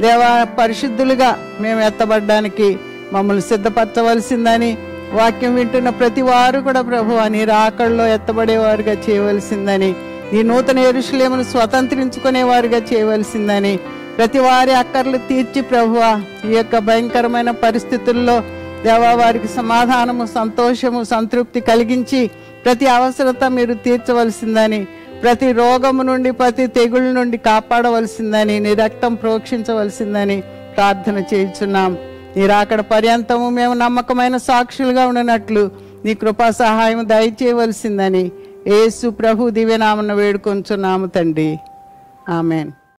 దేవా పరిశుద్ధులుగా మేము ఎత్తబడ్డానికి మమ్మల్ని సిద్ధపరచవలసిందని వాక్యం వింటున్న ప్రతి వారు కూడా ప్రభు అని రాకడలో ఎత్తబడేవారుగా చేయవలసిందని ఈ నూతన ఎరుషులేమును స్వతంత్రించుకునేవారుగా చేయవలసిందని ప్రతి వారి అక్కర్లు తీర్చి ప్రభువా ఈ యొక్క భయంకరమైన పరిస్థితుల్లో దేవా వారికి సమాధానము సంతోషము సంతృప్తి కలిగించి ప్రతి అవసరత మీరు తీర్చవలసిందని ప్రతి రోగము నుండి ప్రతి తెగుళ్ళ నుండి కాపాడవలసిందని నీ రక్తం ప్రోక్షించవలసిందని ప్రార్థన చేయుచున్నాం. నీరాకడ పర్యంతము మేము నమ్మకమైన సాక్షులుగా ఉండనట్లు నీ కృపా సహాయం దయచేయవలసిందని ఏసు ప్రభు దివ్యనామను వేడుకొంచున్నాము తండ్రి. ఆమెన్.